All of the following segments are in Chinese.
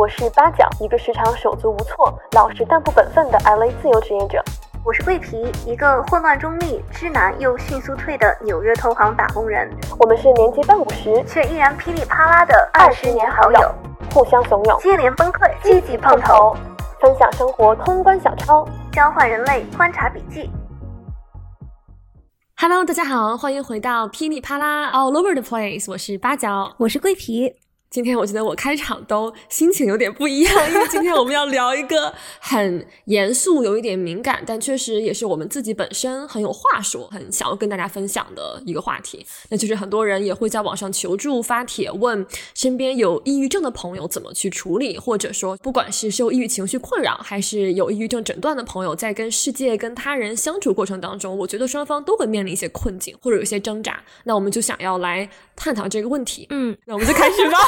我是八角，一个时常手足无措、老实但不本分的 LA 自由职业者。我是桂皮，一个混乱中立、知难又迅速退的纽约投行打工人。我们是年纪半五十却依然噼里啪啦的二十年好友，互相怂恿，接连崩溃，积极碰头，分享生活通关小抄，交换人类观察笔记。Hello，大家好，欢迎回到噼里啪啦 All Over the Place，我是八角，我是桂皮。今天我觉得我开场都心情有点不一样，因为今天我们要聊一个很严肃、有一点敏感，但确实也是我们自己本身很有话说、很想要跟大家分享的一个话题。那就是很多人也会在网上求助、发帖问身边有抑郁症的朋友怎么去处理，或者说不管是受抑郁情绪困扰，还是有抑郁症诊断的朋友，在跟世界、跟他人相处过程当中，我觉得双方都会面临一些困境或者有些挣扎。那我们就想要来探讨这个问题。嗯，那我们就开始吧。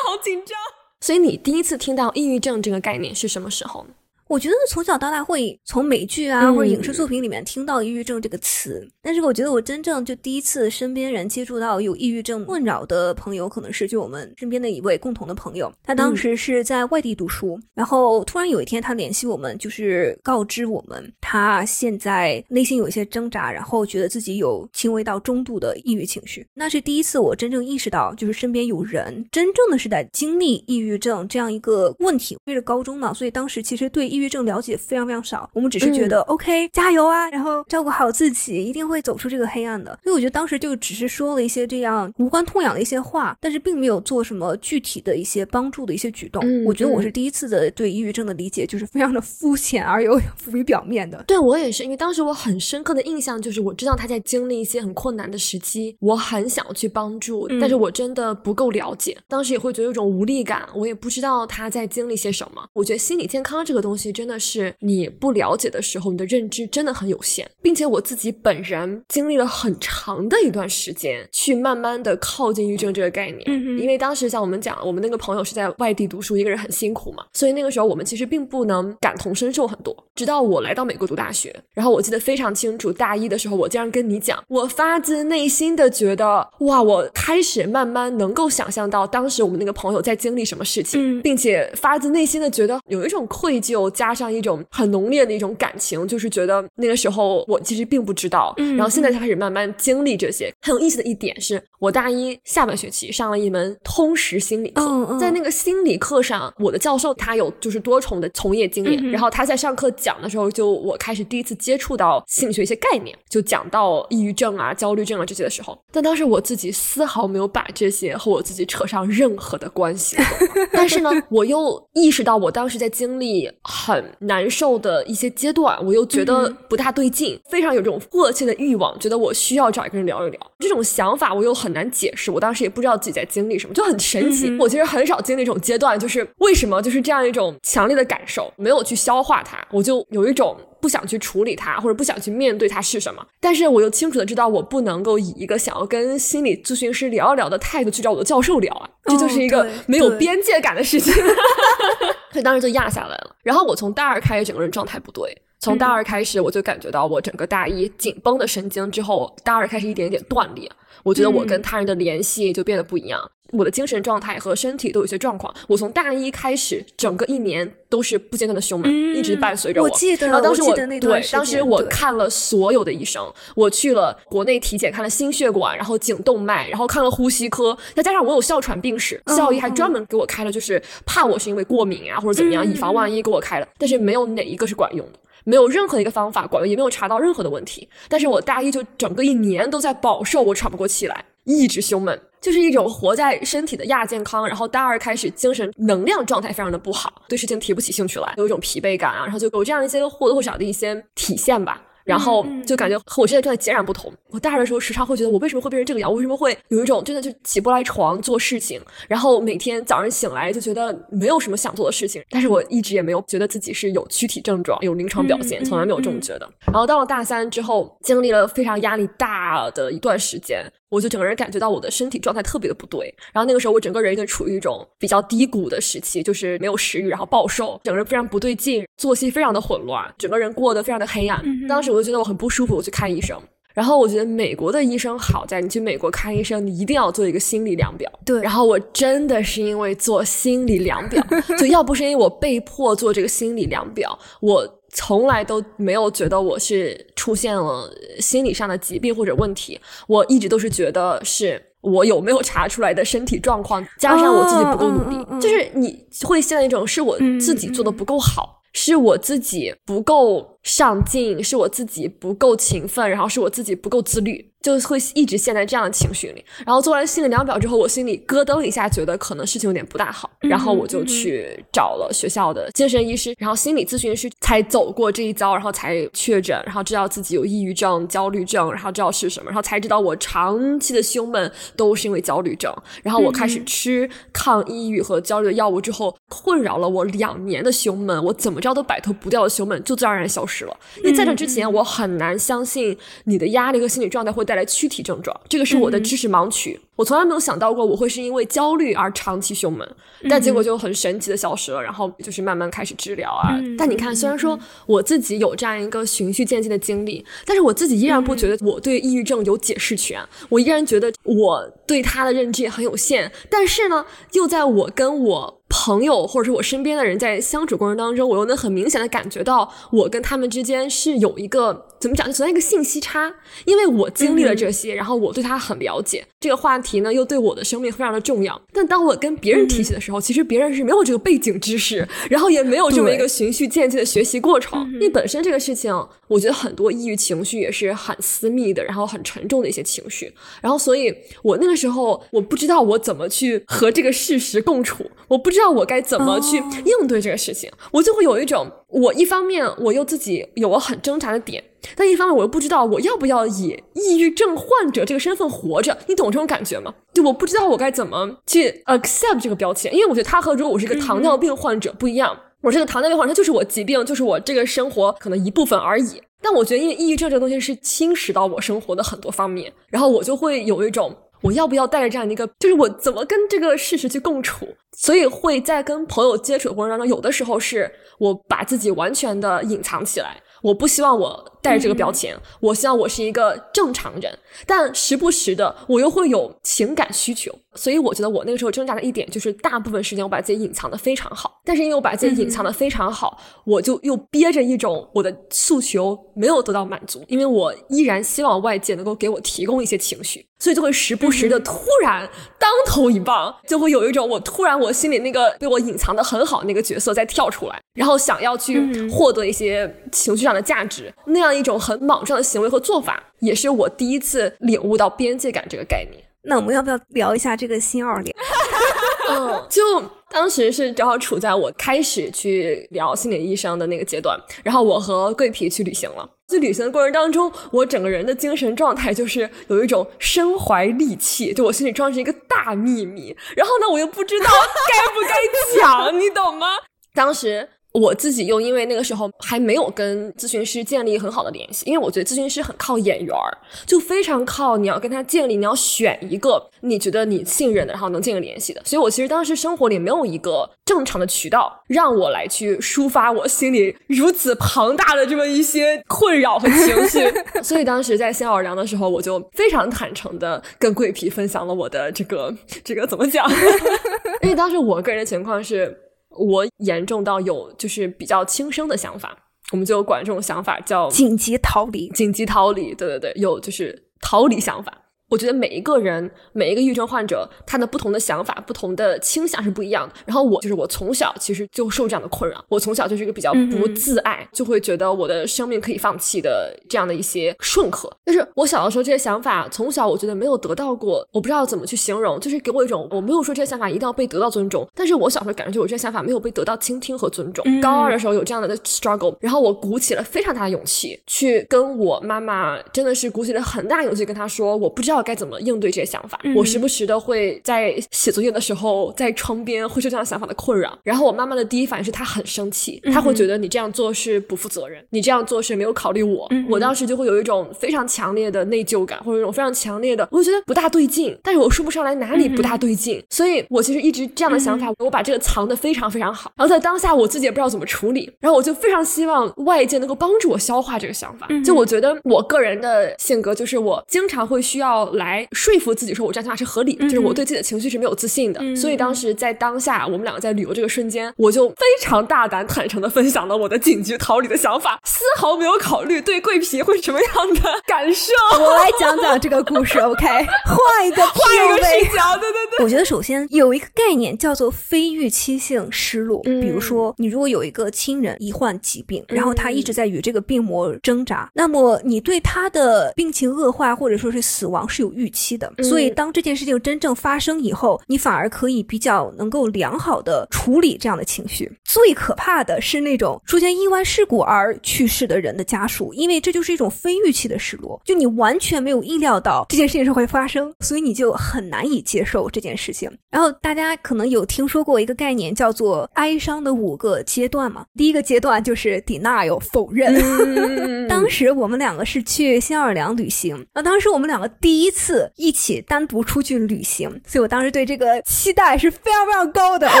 好紧张，所以你第一次听到抑郁症这个概念是什么时候呢？我觉得从小到大会从美剧啊或者影视作品里面听到抑郁症这个词，但是我觉得我真正就第一次身边人接触到有抑郁症困扰的朋友，可能是就我们身边的一位共同的朋友，他当时是在外地读书，然后突然有一天他联系我们，就是告知我们他现在内心有一些挣扎，然后觉得自己有轻微到中度的抑郁情绪。那是第一次我真正意识到，就是身边有人真正的是在经历抑郁症这样一个问题。因为是高中嘛，所以当时其实对抑抑郁症了解非常非常少，我们只是觉得 OK 加油啊，然后照顾好自己，一定会走出这个黑暗的。所以我觉得当时就只是说了一些这样无关痛痒的一些话，但是并没有做什么具体的一些帮助的一些举动。我觉得我是第一次的对抑郁症的理解就是非常的肤浅而又 浮于表面的。对我也是，因为当时我很深刻的印象就是我知道他在经历一些很困难的时期，我很想要去帮助，但是我真的不够了解，当时也会觉得有种无力感，我也不知道他在经历些什么。我觉得心理健康这个东西真的是。你不了解的时候，你的认知真的很有限，并且我自己本人经历了很长的一段时间，去慢慢的靠近抑郁症这个概念。嗯因为当时像我们讲，我们那个朋友是在外地读书，一个人很辛苦嘛，所以那个时候我们其实并不能感同身受很多。直到我来到美国读大学，然后我记得非常清楚，大一的时候我竟然跟你讲，我发自内心的觉得，哇，我开始慢慢能够想象到当时我们那个朋友在经历什么事情，并且发自内心的觉得有一种愧疚，加上一。种很浓烈的一种感情，就是觉得那个时候我其实并不知道，然后现在才开始慢慢经历这些。很有意思的一点是，我大一下半学期上了一门通识心理课，在那个心理课上，我的教授他有就是多重的从业经验，然后他在上课讲的时候，就我开始第一次接触到心理学一些概念，就讲到抑郁症啊、焦虑症啊这些的时候，但当时我自己丝毫没有把这些和我自己扯上任何的关系，但是呢，我又意识到我当时在经历很。难受的一些阶段，我又觉得不大对劲，非常有这种迫切的欲望，觉得我需要找一个人聊一聊。这种想法我又很难解释，我当时也不知道自己在经历什么，就很神奇。我其实很少经历这种阶段，就是为什么就是这样一种强烈的感受，没有去消化它，我就有一种不想去处理它，或者不想去面对它是什么。但是我又清楚的知道，我不能够以一个想要跟心理咨询师聊一聊的态度去找我的教授聊啊，这就是一个没有边界感的事情。所以当时就压下来了。然后我从大二开始，整个人状态不对。从大二开始，我就感觉到我整个大一紧绷的神经，之后大二开始一点一点断裂。我觉得我跟他人的联系就变得不一样，我的精神状态和身体都有些状况。我从大一开始，整个一年都是不间断的胸闷，一直伴随着我。我记得，然后当时我对，当时我看了所有的医生，我去了国内体检，看了心血管，然后颈动脉，然后看了呼吸科，再加上我有哮喘病史，校医还专门给我开了，就是怕我是因为过敏啊或者怎么样，以防万一给我开了，但是没有哪一个是管用的。没有任何一个方法管用，也没有查到任何的问题。但是我大一就整个一年都在饱受，我喘不过气来，一直胸闷，就是一种活在身体的亚健康。然后大二开始精神能量状态非常的不好，对事情提不起兴趣来，有一种疲惫感啊，然后就有这样一些或多或少的一些体现吧。然后就感觉和我现在状态截然不同。我大二的时候时常会觉得，我为什么会变成这个样？我为什么会有一种真的就起不来床做事情？然后每天早上醒来就觉得没有什么想做的事情。但是我一直也没有觉得自己是有躯体症状、有临床表现，从来没有这么觉得。然后到了大三之后，经历了非常压力大的一段时间。我就整个人感觉到我的身体状态特别的不对，然后那个时候我整个人已经处于一种比较低谷的时期，就是没有食欲，然后暴瘦，整个人非常不对劲，作息非常的混乱，整个人过得非常的黑暗。当时我就觉得我很不舒服，我去看医生。然后我觉得美国的医生好在，你去美国看医生，你一定要做一个心理量表。对然后我真的是因为做心理量表，就要不是因为我被迫做这个心理量表，我从来都没有觉得我是出现了心理上的疾病或者问题，我一直都是觉得是。我有没有查出来的身体状况，加上我自己不够努力，就是你会陷在一种是我自己做的不够好，是我自己不够上进，是我自己不够勤奋，然后是我自己不够自律，就会一直陷在这样的情绪里。然后做完心理量表之后，我心里咯噔一下，觉得可能事情有点不大好，然后我就去找了学校的精神医师，然后心理咨询师，才走过这一遭，然后才确诊，然后知道自己有抑郁症、焦虑症，然后知道是什么，然后才知道我长期的胸闷都是因为焦虑症。然后我开始吃抗抑郁和焦虑的药物之后，困扰了我两年的胸闷，我怎么着都摆脱不掉的胸闷就自然而然消失了。因为在这之前，我很难相信你的压力和心理状态会带来躯体症状，这个是我的知识盲区。我从来没有想到过我会是因为焦虑而长期胸闷，但结果就很神奇的消失了。然后就是慢慢开始治疗啊。但你看，虽然说我自己有这样一个循序渐进的经历，但是我自己依然不觉得我对抑郁症有解释权。我依然觉得我对他的认知也很有限。但是呢，又在我跟我朋友或者是我身边的人在相处过程当中，我又能很明显的感觉到我跟他们之间是有一个怎么讲，就存在一个信息差。因为我经历了这些，然后我对他很了解，这个话题呢又对我的生命非常的重要。但当我跟别人提起的时候，其实别人是没有这个背景知识，然后也没有这么一个循序渐进的学习过程。因为本身这个事情，我觉得很多抑郁情绪也是很私密的，然后很沉重的一些情绪。然后，所以我那个时候我不知道我怎么去和这个事实共处，我不知道我该怎么去应对这个事情，我就会有一种，我一方面我又自己有了很挣扎的点。但一方面，我又不知道我要不要以抑郁症患者这个身份活着，你懂这种感觉吗？就我不知道我该怎么去 accept 这个标签，因为我觉得他和如果我是一个糖尿病患者不一样，我这个糖尿病患者，他就是我疾病，就是我这个生活可能一部分而已。但我觉得，因为抑郁症这个东西是侵蚀到我生活的很多方面，然后我就会有一种。我要不要带着这样的一个，就是我怎么跟这个事实去共处？所以会在跟朋友接触的过程当中，有的时候是我把自己完全的隐藏起来，我不希望我带着这个标签，我希望我是一个正常人，但时不时的我又会有情感需求，所以我觉得我那个时候挣扎的一点就是，大部分时间我把自己隐藏的非常好，但是因为我把自己隐藏的非常好，我就又憋着一种我的诉求没有得到满足，因为我依然希望外界能够给我提供一些情绪。所以就会时不时的突然当头一棒，就会有一种我突然我心里那个被我隐藏的很好那个角色在跳出来，然后想要去获得一些情绪上的价值，那样一种很莽撞的行为和做法，也是我第一次领悟到边界感这个概念。那我们要不要聊一下这个新奥尔良？嗯，就当时是正好处在我开始去聊心理医生的那个阶段，然后我和桂皮去旅行了。在旅行的过程当中，我整个人的精神状态就是有一种身怀利器，就我心里装着一个大秘密，然后呢，我又不知道该不该讲，你懂吗？当时。我自己又因为那个时候还没有跟咨询师建立很好的联系，因为我觉得咨询师很靠眼缘儿，就非常靠你要跟他建立，你要选一个你觉得你信任的，然后能建立联系的。所以我其实当时生活里没有一个正常的渠道让我来去抒发我心里如此庞大的这么一些困扰和情绪。所以当时在新奥尔良的时候，我就非常坦诚的跟桂皮分享了我的这个这个怎么讲？因为当时我个人的情况是。我严重到有就是比较轻生的想法，我们就管这种想法叫紧急逃离。紧急逃离，对对对，有就是逃离想法。我觉得每一个人，每一个抑郁症患者，他的不同的想法、不同的倾向是不一样的。然后我就是我从小其实就受这样的困扰，我从小就是一个比较不自爱，就会觉得我的生命可以放弃的这样的一些顺和。但是我小的时候这些想法，从小我觉得没有得到过，我不知道怎么去形容，就是给我一种我没有说这些想法一定要被得到尊重，但是我小时候感觉就我这些想法没有被得到倾听和尊重。高二的时候有这样的 struggle，然后我鼓起了非常大的勇气去跟我妈妈，真的是鼓起了很大勇气跟她说，我不知道。道该怎么应对这些想法。嗯我时不时的会在写作业的时候，在窗边会受这样想法的困扰。然后我妈妈的第一反应是她很生气，她会觉得你这样做是不负责任，你这样做是没有考虑我。嗯我当时就会有一种非常强烈的内疚感，或者一种非常强烈的，我就觉得不大对劲，但是我说不上来哪里不大对劲。所以我其实一直这样的想法，我把这个藏得非常非常好。然后在当下我自己也不知道怎么处理，然后我就非常希望外界能够帮助我消化这个想法。就我觉得我个人的性格就是我经常会需要来说服自己说我这样想法是合理的，就是我对自己的情绪是没有自信的。所以当时在当下我们两个在旅游这个瞬间，我就非常大胆坦诚的分享了我的紧急逃离的想法，丝毫没有考虑对桂皮会是什么样的感受。我来讲讲这个故事，OK？换一个换一个视角，对对对。我觉得首先有一个概念叫做非预期性失落，嗯比如说你如果有一个亲人罹患疾病，然后他一直在与这个病魔挣扎，那么你对他的病情恶化或者说是死亡是有预期的，嗯所以当这件事情真正发生以后，你反而可以比较能够良好的处理这样的情绪。最可怕的是那种出现意外事故而去世的人的家属，因为这就是一种非预期的失落，就你完全没有意料到这件事情是会发生，所以你就很难以接受这件事情。然后大家可能有听说过一个概念叫做哀伤的五个阶段嘛，第一个阶段就是 denial 否认。嗯 当时我们两个是去新奥尔良旅行，那当时我们两个第一次一起单独出去旅行，所以我当时对这个期待是非常非常高的。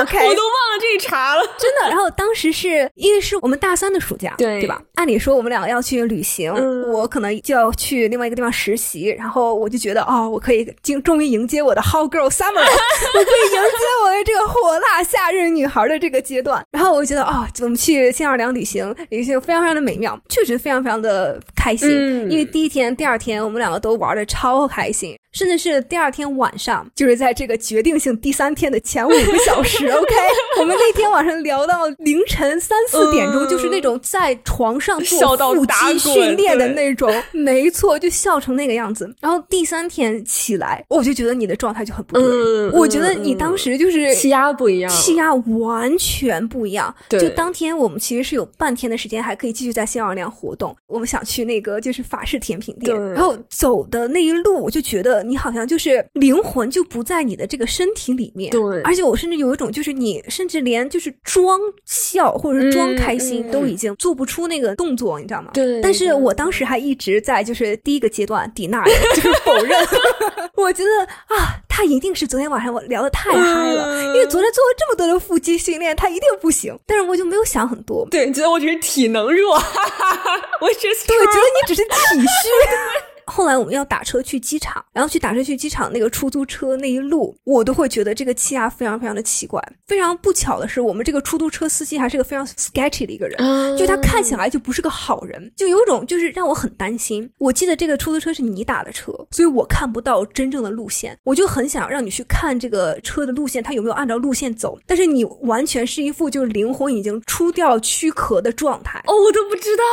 OK，我都忘了这一茬了。真的。然后当时是因为是我们大三的暑假，对对吧？按理说我们两个要去旅行，嗯我可能就要去另外一个地方实习，然后我就觉得哦，我可以经终于迎接我的 hot girl summer，了 我可以迎接我的这个火辣夏日女孩的这个阶段。然后我就觉得哦，我们去新奥尔良旅行，旅行非常非常的美妙，确实非常非常的开心。嗯因为第一天、第二天我们两个都玩的超开心，甚至是第二天晚上，就是在这个决定性第三天的前五个小时，OK，我们那天晚上聊到凌晨三四点钟，嗯就是那种在床上笑做腹肌训练的那种，没错，就笑成那个样子。然后第三天起来，我就觉得你的状态就很不对，嗯我觉得你当时就是气压不一样，气压完全不一样。对就当天我们其实是有半天的时间，还可以继续在新奥尔良活动。我们想去那个就是法式甜品店，对然后走的那一路，我就觉得你好像就是灵魂就不在你的这个身体里面。对而且我甚至有一种就是你甚至连就是装笑或者是装开心都已经做不出那个动作，你知道吗？对但是我当时还一直在就是第一个阶段抵纳，就是否认。我觉得啊，他一定是昨天晚上我聊的太嗨了，嗯因为昨天做了这么多的腹肌训练，他一定不行。但是我就没有想很多，对，你觉得我只是体能弱，哈哈哈，我只是对，觉得你只是体 虚。后来我们要打车去机场，然后去打车去机场那个出租车那一路，我都会觉得这个气压非常非常的奇怪。非常不巧的是，我们这个出租车司机还是个非常 sketchy 的一个人，嗯就他看起来就不是个好人，就有种就是让我很担心。我记得这个出租车是你打的车，所以我看不到真正的路线，我就很想让你去看这个车的路线，它有没有按照路线走。但是你完全是一副就是灵魂已经出掉躯壳的状态。哦，我都不知道。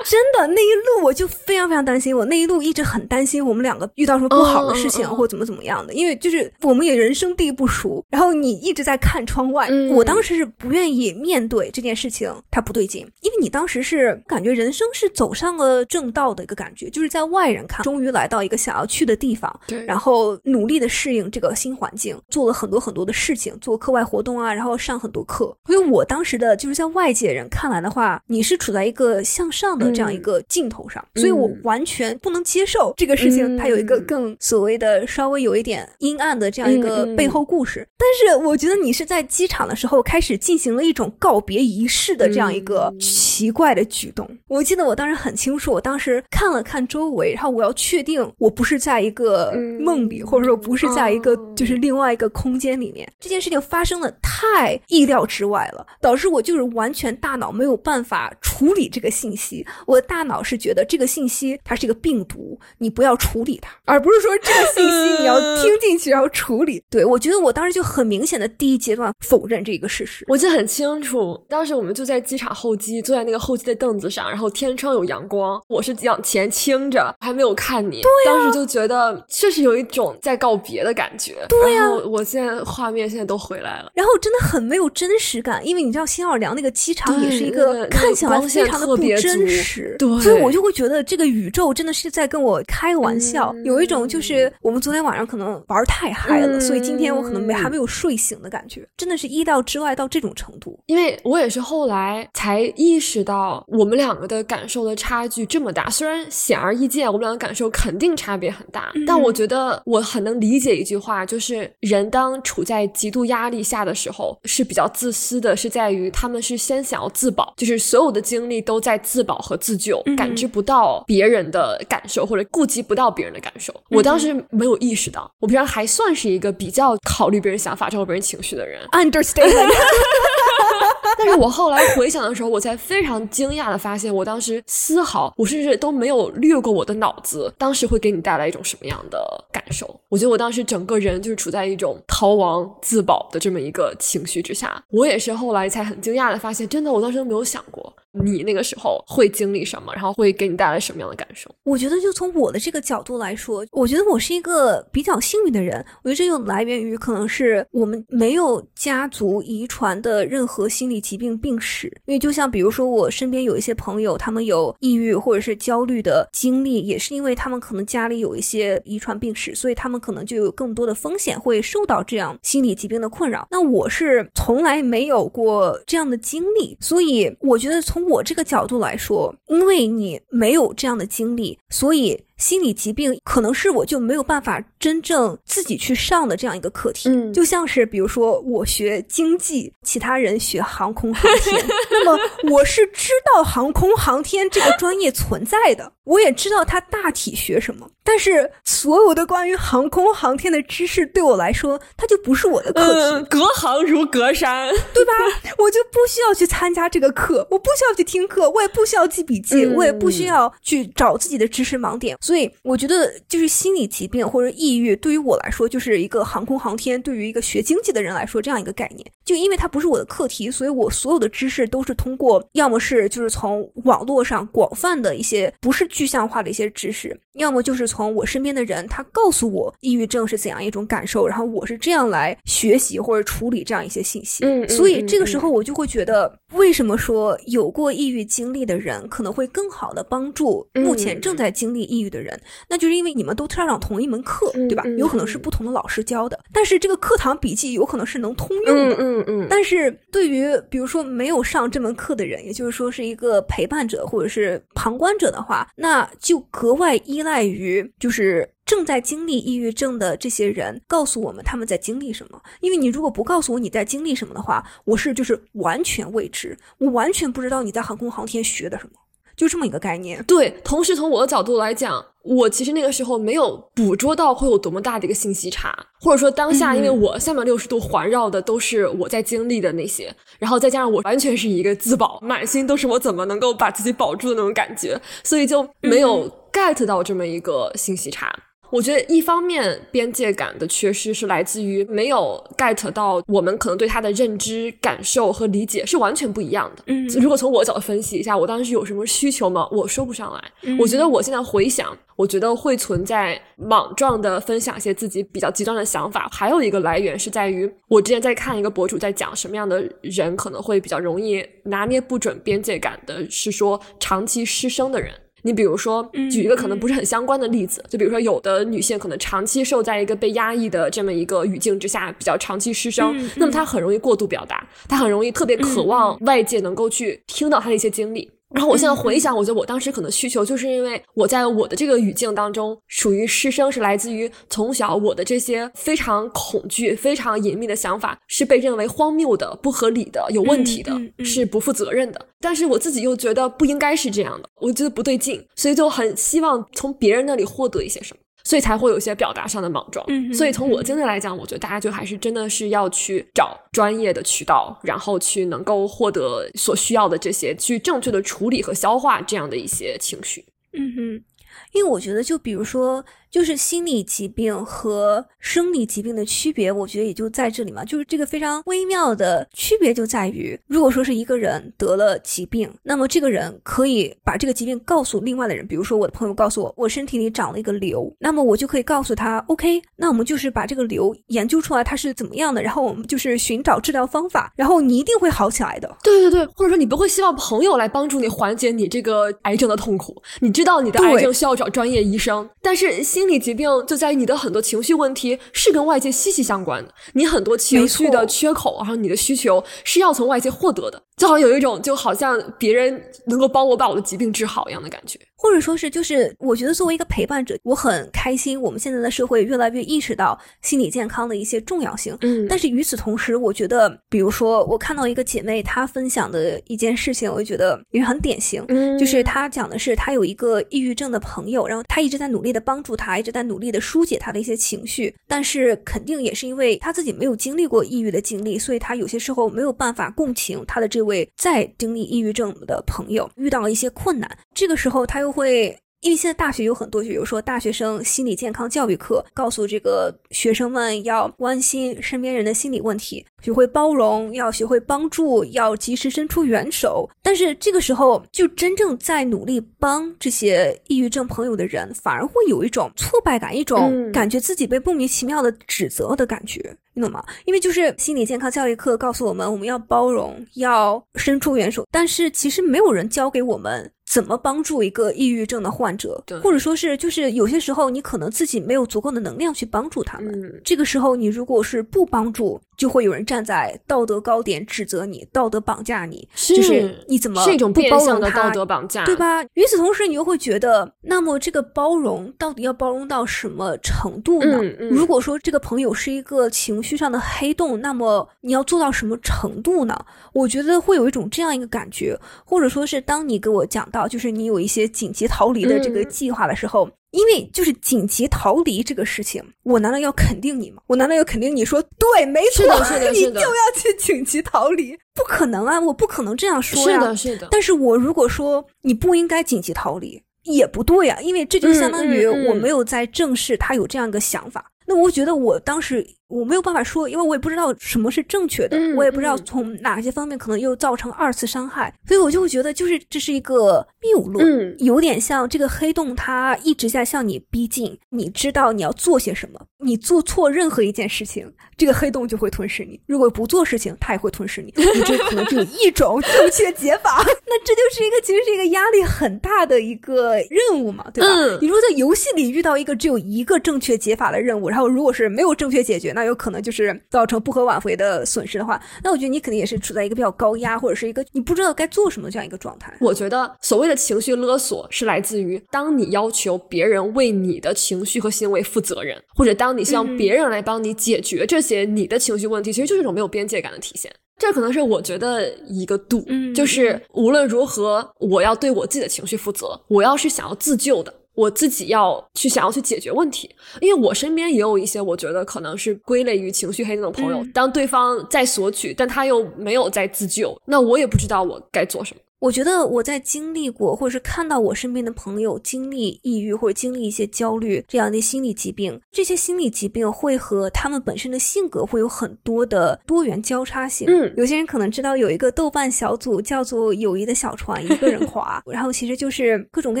真的那一路我就非常非常担心，我那一路一直很担心我们两个遇到什么不好的事情或怎么怎么样的，因为就是我们也人生地不熟，然后你一直在看窗外，嗯我当时是不愿意面对这件事情，它不对劲，因为你当时是感觉人生是走上了正道的一个感觉，就是在外人看，终于来到一个想要去的地方，对。然后努力的适应这个新环境，做了很多很多的事情，做课外活动啊，然后上很多课。所以我当时的就是在外界人看来的话，你是处在一个向上的这样一个镜头上，所以我嗯。完全不能接受这个事情，它有一个嗯。更所谓的稍微有一点阴暗的这样一个背后故事。但是我觉得你是在机场的时候开始进行了一种告别仪式的这样一个嗯奇怪的举动。我记得我当时很清楚，我当时看了看周围，然后我要确定我不是在一个嗯梦里，或者说不是在一个哦就是另外一个空间里面。这件事情发生的太意料之外了，导致我就是完全大脑没有办法处理这个信息。我的大脑是觉得这个信息它是一个病毒，你不要处理它，而不是说这个信息你要听进去然后处理。对我觉得我当时就很明显的第一阶段否认这个事实。我记得很清楚，当时我们就在机场候机，坐在那个后期的凳子上，然后天窗有阳光，我是往前倾着，还没有看你。对当时就觉得确实有一种在告别的感觉。对呀我现在画面现在都回来了。然后真的很没有真实感，因为你知道新奥尔良那个机场也是一个个看起来非常的不真实，对所以我就会觉得这个宇宙真的是在跟我开玩笑，嗯有一种就是我们昨天晚上可能玩太嗨了，嗯所以今天我可能没还没有睡醒的感觉，真的是意料之外到这种程度。因为我也是后来才意识到，我们两个的感受的差距这么大。虽然显而易见，我们两个感受肯定差别很大，但我觉得我很能理解一句话，就是人当处在极度压力下的时候，是比较自私的，是在于他们是先想要自保，就是所有的精力都在自保和自救，感知不到别人的感受或者顾及不到别人的感受。我当时没有意识到，我平常还算是一个比较考虑别人想法、照顾别人情绪的人。Understand？但是我后来回想的时候，我才非常惊讶的发现，我当时丝毫，我甚至都没有掠过我的脑子，当时会给你带来一种什么样的感受？我觉得我当时整个人就是处在一种逃亡自保的这么一个情绪之下。我也是后来才很惊讶的发现，真的，我当时都没有想过你那个时候会经历什么，然后会给你带来什么样的感受。我觉得，就从我的这个角度来说，我觉得我是一个比较幸运的人。我觉得这就来源于可能是我们没有家族遗传的任何心理疾病病史。因为就像比如说，我身边有一些朋友，他们有抑郁或者是焦虑的经历，也是因为他们可能家里有一些遗传病史，所以他们可能就有更多的风险会受到这样心理疾病的困扰。那我是从来没有过这样的经历，所以我觉得从我这个角度来说，因为你没有这样的经历，所以心理疾病可能是我就没有办法真正自己去上的这样一个课题。嗯就像是比如说我学经济，其他人学航空航天，那么我是知道航空航天这个专业存在的，我也知道它大体学什么，但是所有的关于航空航天的知识对我来说，它就不是我的课题。嗯，隔行如隔山。对吧？我就不需要去参加这个课，我不需要去听课，我也不需要记笔记，嗯我也不需要去找自己的知识盲点。所以我觉得，就是心理疾病或者抑郁，对于我来说，就是一个航空航天对于一个学经济的人来说这样一个概念。就因为它不是我的课题，所以我所有的知识都是通过，要么是就是从网络上广泛的一些不是具象化的一些知识，要么就是从我身边的人他告诉我抑郁症是怎样一种感受，然后我是这样来学习或者处理这样一些信息。所以嗯这个时候我就会觉得，为什么说有过抑郁经历的人可能会更好的帮助目前正在经历抑郁的人？那就是因为你们都上上同一门课，嗯对吧？嗯有可能是不同的老师教的，但是这个课堂笔记有可能是能通用的。嗯嗯但是对于比如说没有上这门课的人，也就是说是一个陪伴者或者是旁观者的话，那就格外依赖于就是正在经历抑郁症的这些人告诉我们他们在经历什么。因为你如果不告诉我你在经历什么的话，我是就是完全未知，我完全不知道你在航空航天学的什么，就这么一个概念。对，同时从我的角度来讲，我其实那个时候没有捕捉到会有多么大的一个信息差，或者说当下，因为嗯我三百六十度环绕的都是我在经历的那些，然后再加上我完全是一个自保，满心都是我怎么能够把自己保住的那种感觉，所以就没有 get 到这么一个信息差。我觉得一方面边界感的缺失是来自于没有 get 到我们可能对他的认知、感受和理解是完全不一样的。嗯如果从我角度分析一下，我当时有什么需求吗？我说不上来。嗯我觉得我现在回想，我觉得会存在莽撞的分享一些自己比较极端的想法。还有一个来源是在于，我之前在看一个博主在讲什么样的人可能会比较容易拿捏不准边界感的，是说长期失声的人。你比如说，嗯举一个可能不是很相关的例子，就比如说有的女性可能长期受在一个被压抑的这么一个语境之下，比较长期失声，嗯那么她很容易过度表达，她很容易特别渴望外界能够去听到她的一些经历。然后我现在回想，我觉得我当时可能需求就是因为我在我的这个语境当中属于师生，是来自于从小我的这些非常恐惧、非常隐秘的想法是被认为荒谬的、不合理的、有问题的，嗯嗯嗯是不负责任的。但是我自己又觉得不应该是这样的，我觉得不对劲，所以就很希望从别人那里获得一些什么。所以才会有一些表达上的莽撞。嗯哼所以从我经历来讲，我觉得大家就还是真的是要去找专业的渠道，然后去能够获得所需要的这些，去正确的处理和消化这样的一些情绪。嗯哼，因为我觉得，就比如说，就是心理疾病和生理疾病的区别，我觉得也就在这里嘛，就是这个非常微妙的区别就在于，如果说是一个人得了疾病，那么这个人可以把这个疾病告诉另外的人，比如说我的朋友告诉我，我身体里长了一个瘤，那么我就可以告诉他，OK，那我们就是把这个瘤研究出来它是怎么样的，然后我们就是寻找治疗方法，然后你一定会好起来的。对对对，或者说你不会希望朋友来帮助你缓解你这个癌症的痛苦，你知道你的癌症需要找专业医生，但是心心理疾病就在于你的很多情绪问题是跟外界息息相关的，你很多情绪的缺口，然后你的需求是要从外界获得的，就好像有一种就好像别人能够帮我把我的疾病治好一样的感觉。或者说是，就是我觉得作为一个陪伴者，我很开心。我们现在的社会越来越意识到心理健康的一些重要性。嗯，但是与此同时，我觉得，比如说，我看到一个姐妹她分享的一件事情，我就觉得也很典型。嗯，就是她讲的是，她有一个抑郁症的朋友，然后她一直在努力的帮助她，一直在努力的疏解她的一些情绪。但是肯定也是因为她自己没有经历过抑郁的经历，所以她有些时候没有办法共情她的这位在经历抑郁症的朋友遇到一些困难。这个时候，他又会。因为现在大学有很多，比如说大学生心理健康教育课，告诉这个学生们要关心身边人的心理问题，学会包容，要学会帮助，要及时伸出援手。但是这个时候，就真正在努力帮这些抑郁症朋友的人，反而会有一种挫败感，一种感觉自己被莫名其妙的指责的感觉，你懂吗？因为就是心理健康教育课告诉我们，我们要包容，要伸出援手，但是其实没有人教给我们。怎么帮助一个抑郁症的患者，或者说是就是有些时候你可能自己没有足够的能量去帮助他们，这个时候你如果是不帮助，就会有人站在道德高点指责你，道德绑架你，就是你怎么是一种不包容的道德绑架，对吧？与此同时，你又会觉得，那么这个包容到底要包容到什么程度呢？如果说这个朋友是一个情绪上的黑洞，那么你要做到什么程度呢？我觉得会有一种这样一个感觉，或者说是当你给我讲。到就是你有一些紧急逃离的这个计划的时候，因为就是紧急逃离这个事情，我难道要肯定你吗？我难道要肯定你说对，没错，你就要去紧急逃离？不可能啊，我不可能这样说呀。是的，是的。但是我如果说你不应该紧急逃离，也不对呀，因为这就相当于我没有在正视他有这样一个想法。那我觉得我当时。我没有办法说，因为我也不知道什么是正确的，我也不知道从哪些方面可能又造成二次伤害，所以我就会觉得，就是这是一个谬论，有点像这个黑洞，它一直在向你逼近。你知道你要做些什么，你做错任何一件事情，这个黑洞就会吞噬你；如果不做事情，它也会吞噬你。你这可能只有一种正确解法，那这就是一个其实是一个压力很大的一个任务嘛，对吧？你说在游戏里遇到一个只有一个正确解法的任务，然后如果是没有正确解决。那有可能就是造成不可挽回的损失的话，那我觉得你肯定也是处在一个比较高压，或者是一个你不知道该做什么这样一个状态。我觉得所谓的情绪勒索是来自于当你要求别人为你的情绪和行为负责任，或者当你希望别人来帮你解决这些你的情绪问题，其实就是一种没有边界感的体现。这可能是我觉得一个度，就是无论如何，我要对我自己的情绪负责。我要是想要自救的。我自己要去想要去解决问题，因为我身边也有一些我觉得可能是归类于情绪黑那种朋友，当对方在索取，但他又没有在自救，那我也不知道我该做什么。我觉得我在经历过，或者是看到我身边的朋友经历抑郁或者经历一些焦虑这样的心理疾病，这些心理疾病会和他们本身的性格会有很多的多元交叉性。嗯，有些人可能知道有一个豆瓣小组叫做“友谊的小船”，一个人 划，然后其实就是各种各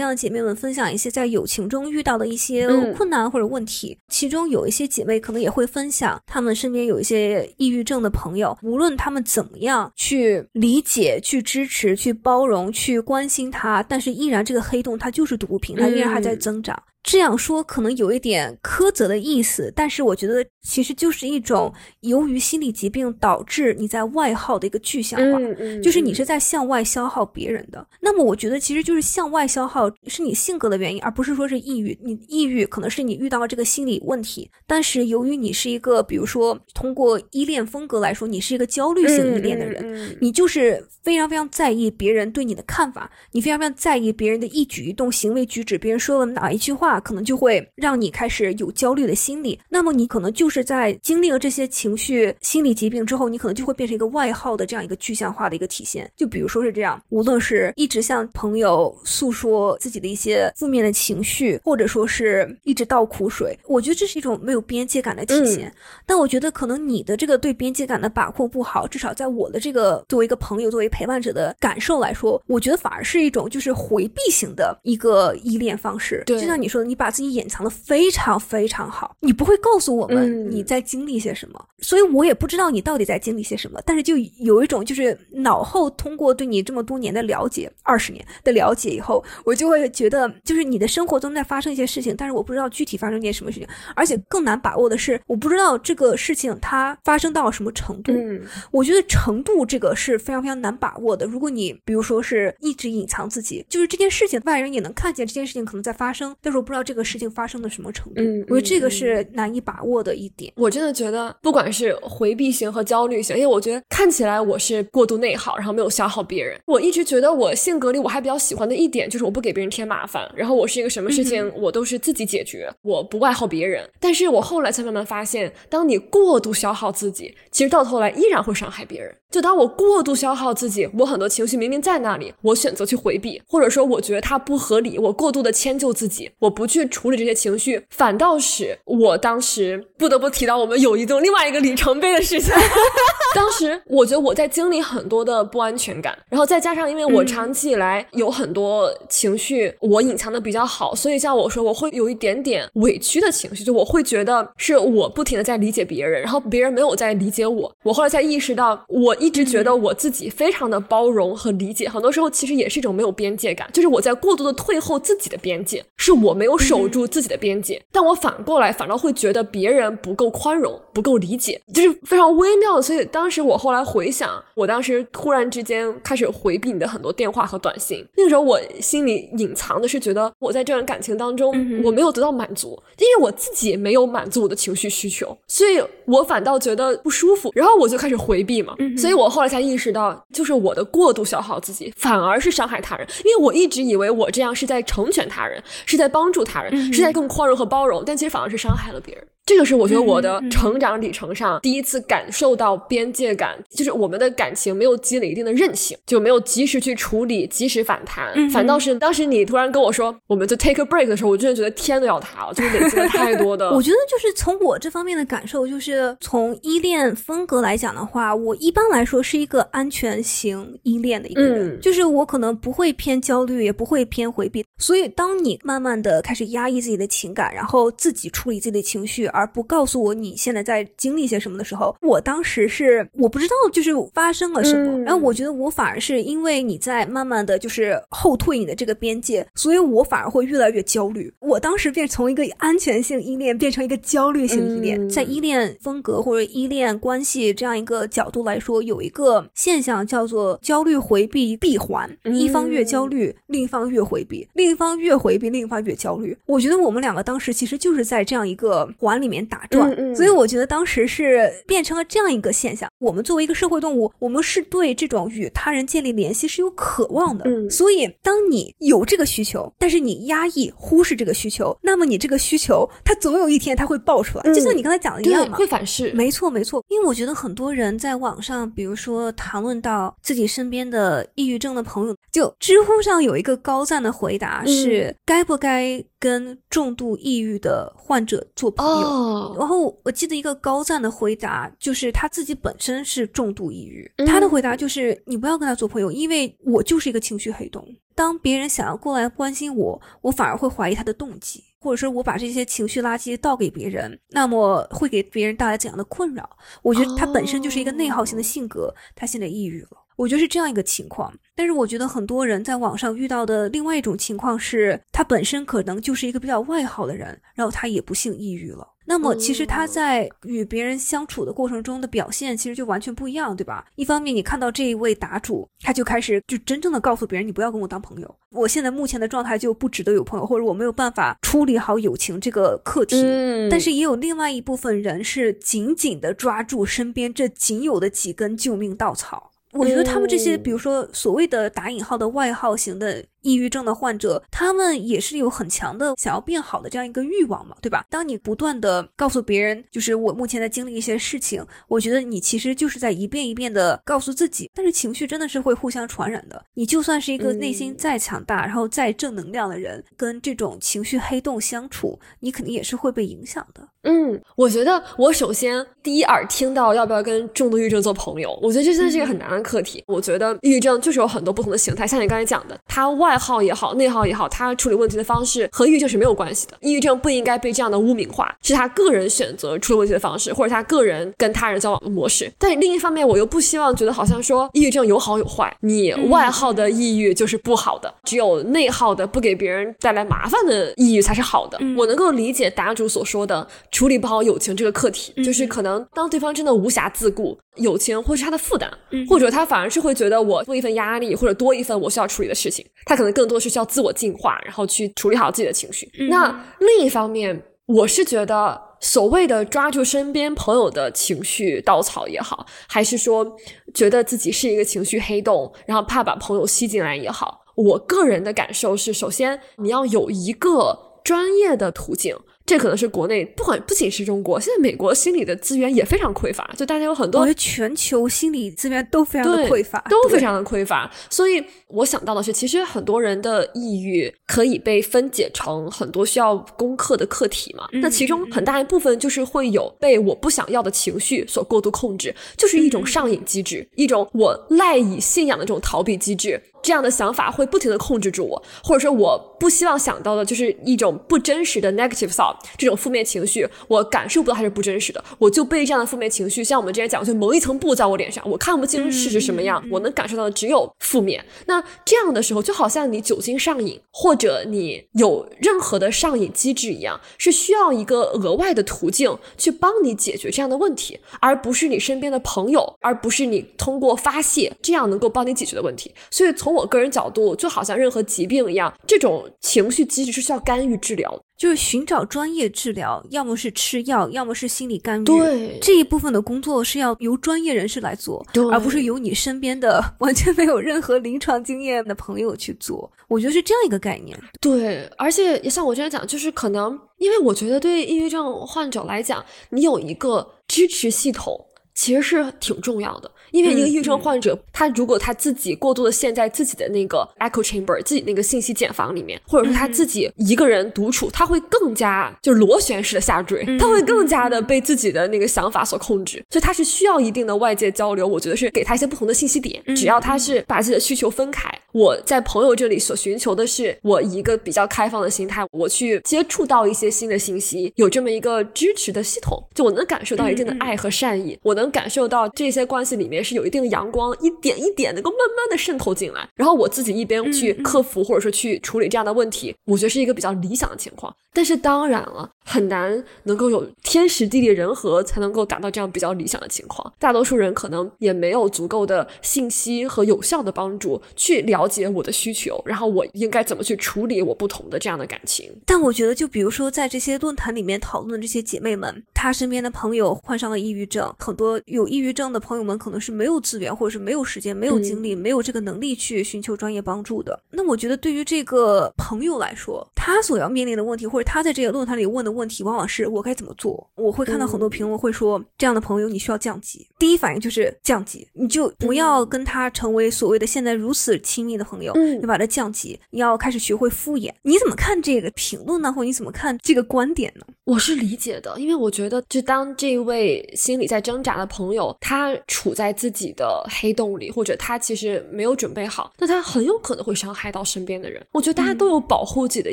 样的姐妹们分享一些在友情中遇到的一些困难或者问题。其中有一些姐妹可能也会分享她们身边有一些抑郁症的朋友，无论他们怎么样去理解、去支持、去。包容去关心他，但是依然这个黑洞它就是毒品，它依然还在增长。这样说可能有一点苛责的意思，但是我觉得其实就是一种由于心理疾病导致你在外耗的一个具象化，就是你是在向外消耗别人的。那么我觉得其实就是向外消耗是你性格的原因，而不是说是抑郁。你抑郁可能是你遇到了这个心理问题，但是由于你是一个，比如说通过依恋风格来说，你是一个焦虑性依恋的人，你就是非常非常在意别人对你的看法，你非常非常在意别人的一举一动、行为举止，别人说了哪一句话。话，可能就会让你开始有焦虑的心理。那么你可能就是在经历了这些情绪、心理疾病之后，你可能就会变成一个外耗的这样一个具象化的一个体现。就比如说是这样，无论是一直向朋友诉说自己的一些负面的情绪，或者说是一直倒苦水，我觉得这是一种没有边界感的体现。但我觉得可能你的这个对边界感的把控不好，至少在我的这个作为一个朋友、作为陪伴者的感受来说，我觉得反而是一种就是回避型的一个依恋方式。对就像你说的，你把自己掩藏的非常非常好，你不会告诉我们嗯你在经历些什么，所以我也不知道你到底在经历些什么。但是就有一种就是脑后通过对你这么多年的了解，二十年的了解以后，我就会觉得就是你的生活中在发生一些事情，但是我不知道具体发生一件什么事情，而且更难把握的是，我不知道这个事情它发生到什么程度。嗯，我觉得程度这个是非常非常难把握的。如果你比如说是一直隐藏自己，就是这件事情外人也能看见这件事情可能在发生，但是我不知道这个事情发生的什么程度。嗯我觉得这个嗯是难以把握的一点。我真的觉得，不管是回避型和焦虑型，因为我觉得看起来我是过度内耗，然后没有消耗别人。我一直觉得我性格里我还比较喜欢的一点就是我不给别人添麻烦，然后我是一个什么事情我都是自己解决，我不外耗别人。但是我后来才慢慢发现，当你过度消耗自己，其实到头来依然会伤害别人。就当我过度消耗自己，我很多情绪明明在那里，我选择去回避，或者说我觉得它不合理，我过度的迁就自己，我不去处理这些情绪，反倒是我当时不得不提到我们友谊中另外一个里程碑的事情。当时我觉得我在经历很多的不安全感，然后再加上因为我长期以来有很多情绪我隐藏的比较好，所以像我说我会有一点点委屈的情绪，就我会觉得是我不停的在理解别人，然后别人没有在理解我。我后来才意识到，我一直觉得我自己非常的包容和理解，很多时候其实也是一种没有边界感，就是我在过度的退后自己的边界，是我没有守住自己的边界，但我反过来反倒会觉得别人不够宽容，不够理解，就是非常微妙的。所以当时我后来回想，我当时突然之间开始回避你的很多电话和短信，那个时候我心里隐藏的是觉得我在这段感情当中嗯我没有得到满足，因为我自己没有满足我的情绪需求，所以我反倒觉得不舒服，然后我就开始回避嘛。嗯所以我后来才意识到，就是我的过度消耗自己，反而是伤害他人，因为我一直以为我这样是在成全他人，是在帮助他人，是在更宽容和包容，但其实反而是伤害了别人。这个是我觉得我的成长里程上第一次感受到边界感，就是我们的感情没有积累一定的韧性，就没有及时去处理、及时反弹，嗯反倒是当时你突然跟我说我们就 take a break 的时候，我真的觉得天都要塌了，就是累积了太多的。我觉得就是从我这方面的感受，就是从依恋风格来讲的话，我一般来说是一个安全型依恋的一个人，嗯就是我可能不会偏焦虑，也不会偏回避。所以，当你慢慢的开始压抑自己的情感，然后自己处理自己的情绪，而不告诉我你现在在经历些什么的时候，我当时是我不知道就是发生了什么，嗯然后我觉得我反而是因为你在慢慢的就是后退你的这个边界，所以我反而会越来越焦虑。我当时变从一个安全性依恋变成一个焦虑性依恋，嗯在依恋风格或者依恋关系这样一个角度来说，有一个现象叫做焦虑回避闭环，嗯一方越焦虑，另一方越回避，另一方越回避，另一方越焦虑。我觉得我们两个当时其实就是在这样一个环里面打转，嗯嗯所以我觉得当时是变成了这样一个现象。我们作为一个社会动物，我们是对这种与他人建立联系是有渴望的。嗯所以当你有这个需求，但是你压抑、忽视这个需求，那么你这个需求它总有一天它会爆出来，嗯就像你刚才讲的一样嘛。会反噬，没错，没错，因为我觉得很多人在网上，比如说谈论到自己身边的抑郁症的朋友，就知乎上有一个高赞的回答是：该不该跟重度抑郁的患者做朋友？哦，然后我记得一个高赞的回答，就是他自己本身是重度抑郁，嗯他的回答就是你不要跟他做朋友，因为我就是一个情绪黑洞。当别人想要过来关心我，我反而会怀疑他的动机，或者说我把这些情绪垃圾倒给别人，那么会给别人带来怎样的困扰？我觉得他本身就是一个内耗型的性格，他现在抑郁了。我觉得是这样一个情况，但是我觉得很多人在网上遇到的另外一种情况是，他本身可能就是一个比较外耗的人，然后他也不幸抑郁了。那么其实他在与别人相处的过程中的表现，其实就完全不一样，对吧？一方面，你看到这一位答主，他就开始就真正的告诉别人，你不要跟我当朋友，我现在目前的状态就不值得有朋友，或者我没有办法处理好友情这个课题。嗯，但是也有另外一部分人是紧紧的抓住身边这仅有的几根救命稻草。我觉得他们这些，嗯比如说所谓的打引号的外号型的抑郁症的患者，他们也是有很强的想要变好的这样一个欲望嘛，对吧？当你不断的告诉别人，就是我目前在经历一些事情，我觉得你其实就是在一遍一遍的告诉自己，但是情绪真的是会互相传染的。你就算是一个内心再强大，然后再正能量的人，跟这种情绪黑洞相处，你肯定也是会被影响的。嗯，我觉得我首先第一耳听到要不要跟重度抑郁症做朋友，我觉得这真的是一个很难的课题。我觉得抑郁症就是有很多不同的形态，像你刚才讲的，它外耗也好，内耗也好，他处理问题的方式和抑郁症是没有关系的。抑郁症不应该被这样的污名化，是他个人选择处理问题的方式，或者他个人跟他人交往的模式。但另一方面，我又不希望觉得好像说抑郁症有好有坏，你外耗的抑郁就是不好的，只有内耗的不给别人带来麻烦的抑郁才是好的。我能够理解答主所说的。处理不好友情这个课题，就是可能当对方真的无暇自顾，友情会是他的负担，或者他反而是会觉得我多一份压力，或者多一份我需要处理的事情，他可能更多是需要自我净化，然后去处理好自己的情绪。那另一方面，我是觉得所谓的抓住身边朋友的情绪稻草也好，还是说觉得自己是一个情绪黑洞，然后怕把朋友吸进来也好，我个人的感受是，首先你要有一个专业的途径。这可能是国内不管不仅是中国，现在美国心理的资源也非常匮乏，就大家有很多，我觉得全球心理资源都非常的匮乏，都非常的匮乏。所以我想到的是，其实很多人的抑郁可以被分解成很多需要攻克的课题嘛。那其中很大一部分就是会有被我不想要的情绪所过度控制，就是一种上瘾机制，一种我赖以信仰的这种逃避机制。这样的想法会不停的控制住我，或者说我不希望想到的就是一种不真实的 negative thought，这种负面情绪，我感受不到它是不真实的，我就被这样的负面情绪，像我们之前讲，就蒙一层布在我脸上，我看不清事实什么样，我能感受到的只有负面。那这样的时候，就好像你酒精上瘾，或者你有任何的上瘾机制一样，是需要一个额外的途径去帮你解决这样的问题，而不是你身边的朋友，而不是你通过发泄这样能够帮你解决的问题。所以从我个人角度，就好像任何疾病一样，这种情绪机制是需要干预治疗，就是寻找专业治疗，要么是吃药，要么是心理干预。对这一部分的工作是要由专业人士来做，而不是由你身边的完全没有任何临床经验的朋友去做。我觉得是这样一个概念。对，而且也像我之前讲，就是可能因为我觉得对抑郁症患者来讲，你有一个支持系统其实是挺重要的。因为一个抑郁症患者，他如果他自己过度的陷在自己的那个 echo chamber，自己那个信息茧房里面，或者说他自己一个人独处，他会更加就是螺旋式的下坠，他会更加的被自己的那个想法所控制，所以他是需要一定的外界交流。我觉得是给他一些不同的信息点，只要他是把自己的需求分开。我在朋友这里所寻求的是我一个比较开放的心态，我去接触到一些新的信息，有这么一个支持的系统，就我能感受到一定的爱和善意，我能感受到这些关系里面。是有一定阳光，一点一点能够慢慢的渗透进来，然后我自己一边去克服或者说去处理这样的问题，我觉得是一个比较理想的情况。但是当然了，很难能够有天时地利人和才能够达到这样比较理想的情况。大多数人可能也没有足够的信息和有效的帮助去了解我的需求，然后我应该怎么去处理我不同的这样的感情。但我觉得，就比如说在这些论坛里面讨论的这些姐妹们，她身边的朋友患上了抑郁症，很多有抑郁症的朋友们可能是没有资源，或者是没有时间、没有精力、没有这个能力去寻求专业帮助的。那我觉得，对于这个朋友来说，他所要面临的问题，或者他在这个论坛里问的问题，往往是我该怎么做？我会看到很多评论会说，这样的朋友你需要降级。第一反应就是降级，你就不要跟他成为所谓的现在如此亲密的朋友，你把他降级，你要开始学会敷衍。你怎么看这个评论呢？或者你怎么看这个观点呢？我是理解的，因为我觉得，就当这位心里在挣扎的朋友，他处在自己的黑洞里，或者他其实没有准备好，那他很有可能会伤害到身边的人。我觉得大家都有保护自己的